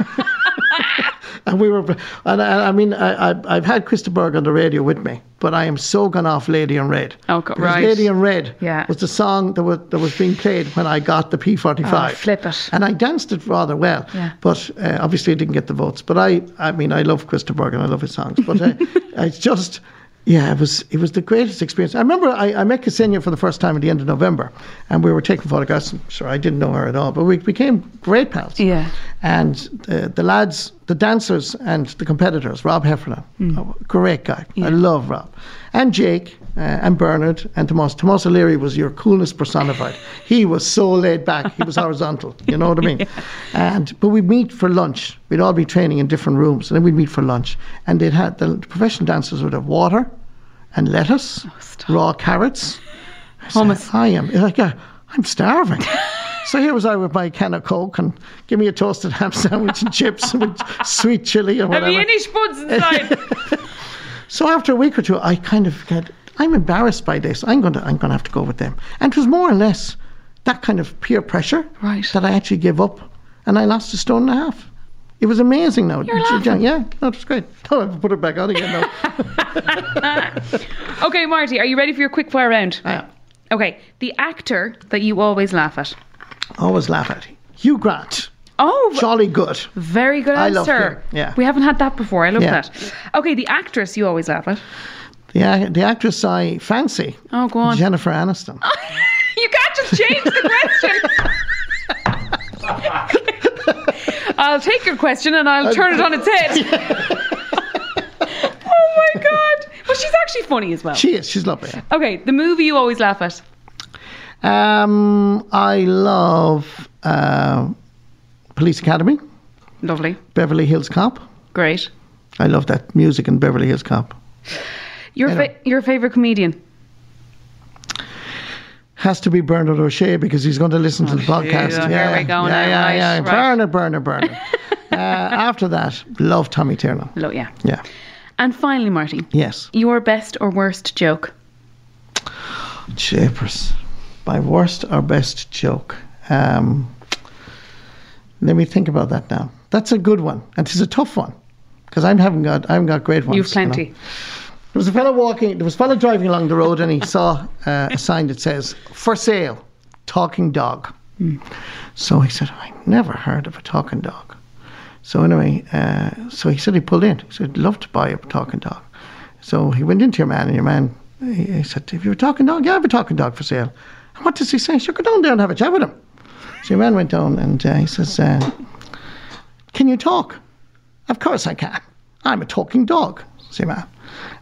*laughs* *laughs* and we were, and I, I mean, I, I, I've had Chris de Burgh on the radio with me, but I am so gone off Lady in Red. Oh, right. Lady in Red Yeah. was the song that was, that was being played when I got the P45. Oh, flip it. And I danced it rather well. Yeah. But uh, obviously I didn't get the votes. But I, I mean, I love Chris de Burgh and I love his songs. But uh, *laughs* it's just, yeah, it was it was the greatest experience. I remember I, I met Ksenia for the first time at the end of November, and we were taking photographs. I'm sure I didn't know her at all, but we became great pals. Yeah. And the, the lads, the dancers and the competitors, Rob Heffernan, oh, great guy. I love Rob. And Jake and Bernard and Tomas. Tomas O'Leary was your coolness personified. He was so laid back. He was horizontal. *laughs* You know what I mean? And but we'd meet for lunch. We'd all be training in different rooms, and then we'd meet for lunch. And they'd had the professional dancers would have water and lettuce, stop. raw carrots. I said, Hummus. I am like uh, I'm starving. *laughs* So here was I with my can of Coke and give me a toasted ham *laughs* sandwich and chips with sweet chili or whatever. Have you any spuds inside? So after a week or two, I kind of got, I'm embarrassed by this. I'm going to, I'm going to have to go with them. And it was more or less that kind of peer pressure Right. that I actually gave up, and I lost a stone and a half. It was amazing. Now, You're Yeah, laughing. yeah, it was great. Oh, I have to put it back on again now. *laughs* okay, Marty, are you ready for your quick fire round? I am. Okay, the actor that you always laugh at. Always laugh at. Hugh Grant. Oh, Jolly good. very good I love answer. yeah. We haven't had that before. I love Yeah. that. Okay, the actress you always laugh at. The, ac- the actress I fancy. Oh, go on. Jennifer Aniston. *laughs* You can't just change the question. *laughs* I'll take your question and I'll turn it on its head. *laughs* oh my god. But she's actually funny as well. she is. She's lovely. Okay, the movie you always laugh at. Um, I love uh, Police Academy, Lovely. Beverly Hills Cop. Great. I love that music in Beverly Hills Cop. Your fa- know. your favorite comedian? Has to be Bernard O'Shea because he's going to listen to the podcast. here we go yeah, now, yeah, right, yeah. right. Bernard, Bernard, Bernard. *laughs* uh, after that, love Tommy Tiernan. Lo- yeah. Yeah. And finally, Marty, Yes. your best or worst joke? Japers. My worst or best joke. Um, let me think about that now. That's a good one, and it's a tough one because I haven't got I haven't got great ones. You've you know. There was a fellow walking. There was a fellow driving along the road, and he saw uh, a sign that says "For sale, talking dog." So he said, "I never heard of a talking dog." So anyway, uh, so he said he pulled in. He said, "I'd love to buy a talking dog." So he went into your man, and your man he, he said, "Have you're a talking dog? Yeah, I have a talking dog for sale." And what does he say? So go down there and have a chat with him. So your man went down, and uh, he says, uh, "Can you talk?" Of course I can. I'm a talking dog, said man.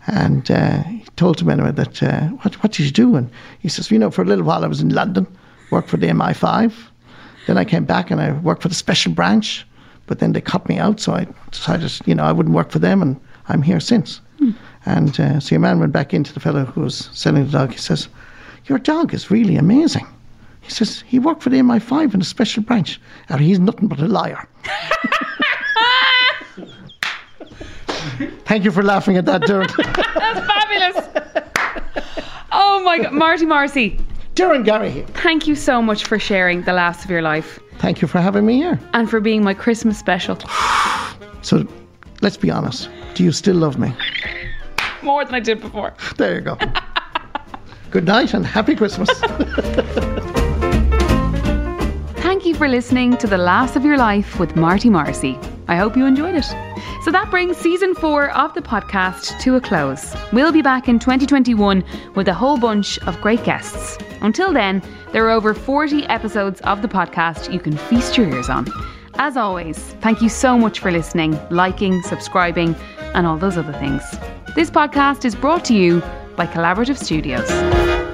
And uh, he told him anyway that, uh, what, what did you do? And he says, you know, for a little while I was in London, worked for the MI5. Then I came back and I worked for the special branch. But then they cut me out, so I decided, you know, I wouldn't work for them, and I'm here since. And uh, so your man went back into the fellow who was selling the dog. He says, your dog is really amazing. He says, he worked for the MI5 in a special branch. And he's nothing but a liar. *laughs* *laughs* Thank you for laughing at that, Doireann. *laughs* That's fabulous. oh my god, Marty Morrissey, Doireann Garrihy here. thank you so much for sharing the last of your life Thank you for having me here. and for being my Christmas special. *sighs* So let's be honest. Do you still love me? More than I did before. *laughs* There you go. Good night and happy Christmas. *laughs* Thank you for listening to The Laughs of Your Life with Marty Morrissey. I hope you enjoyed it. So that brings season four of the podcast to a close. We'll be back in 2021 with a whole bunch of great guests. Until then, there are over 40 episodes of the podcast you can feast your ears on. As always, thank you so much for listening, liking, subscribing, and all those other things. This podcast is brought to you by Collaborative Studios.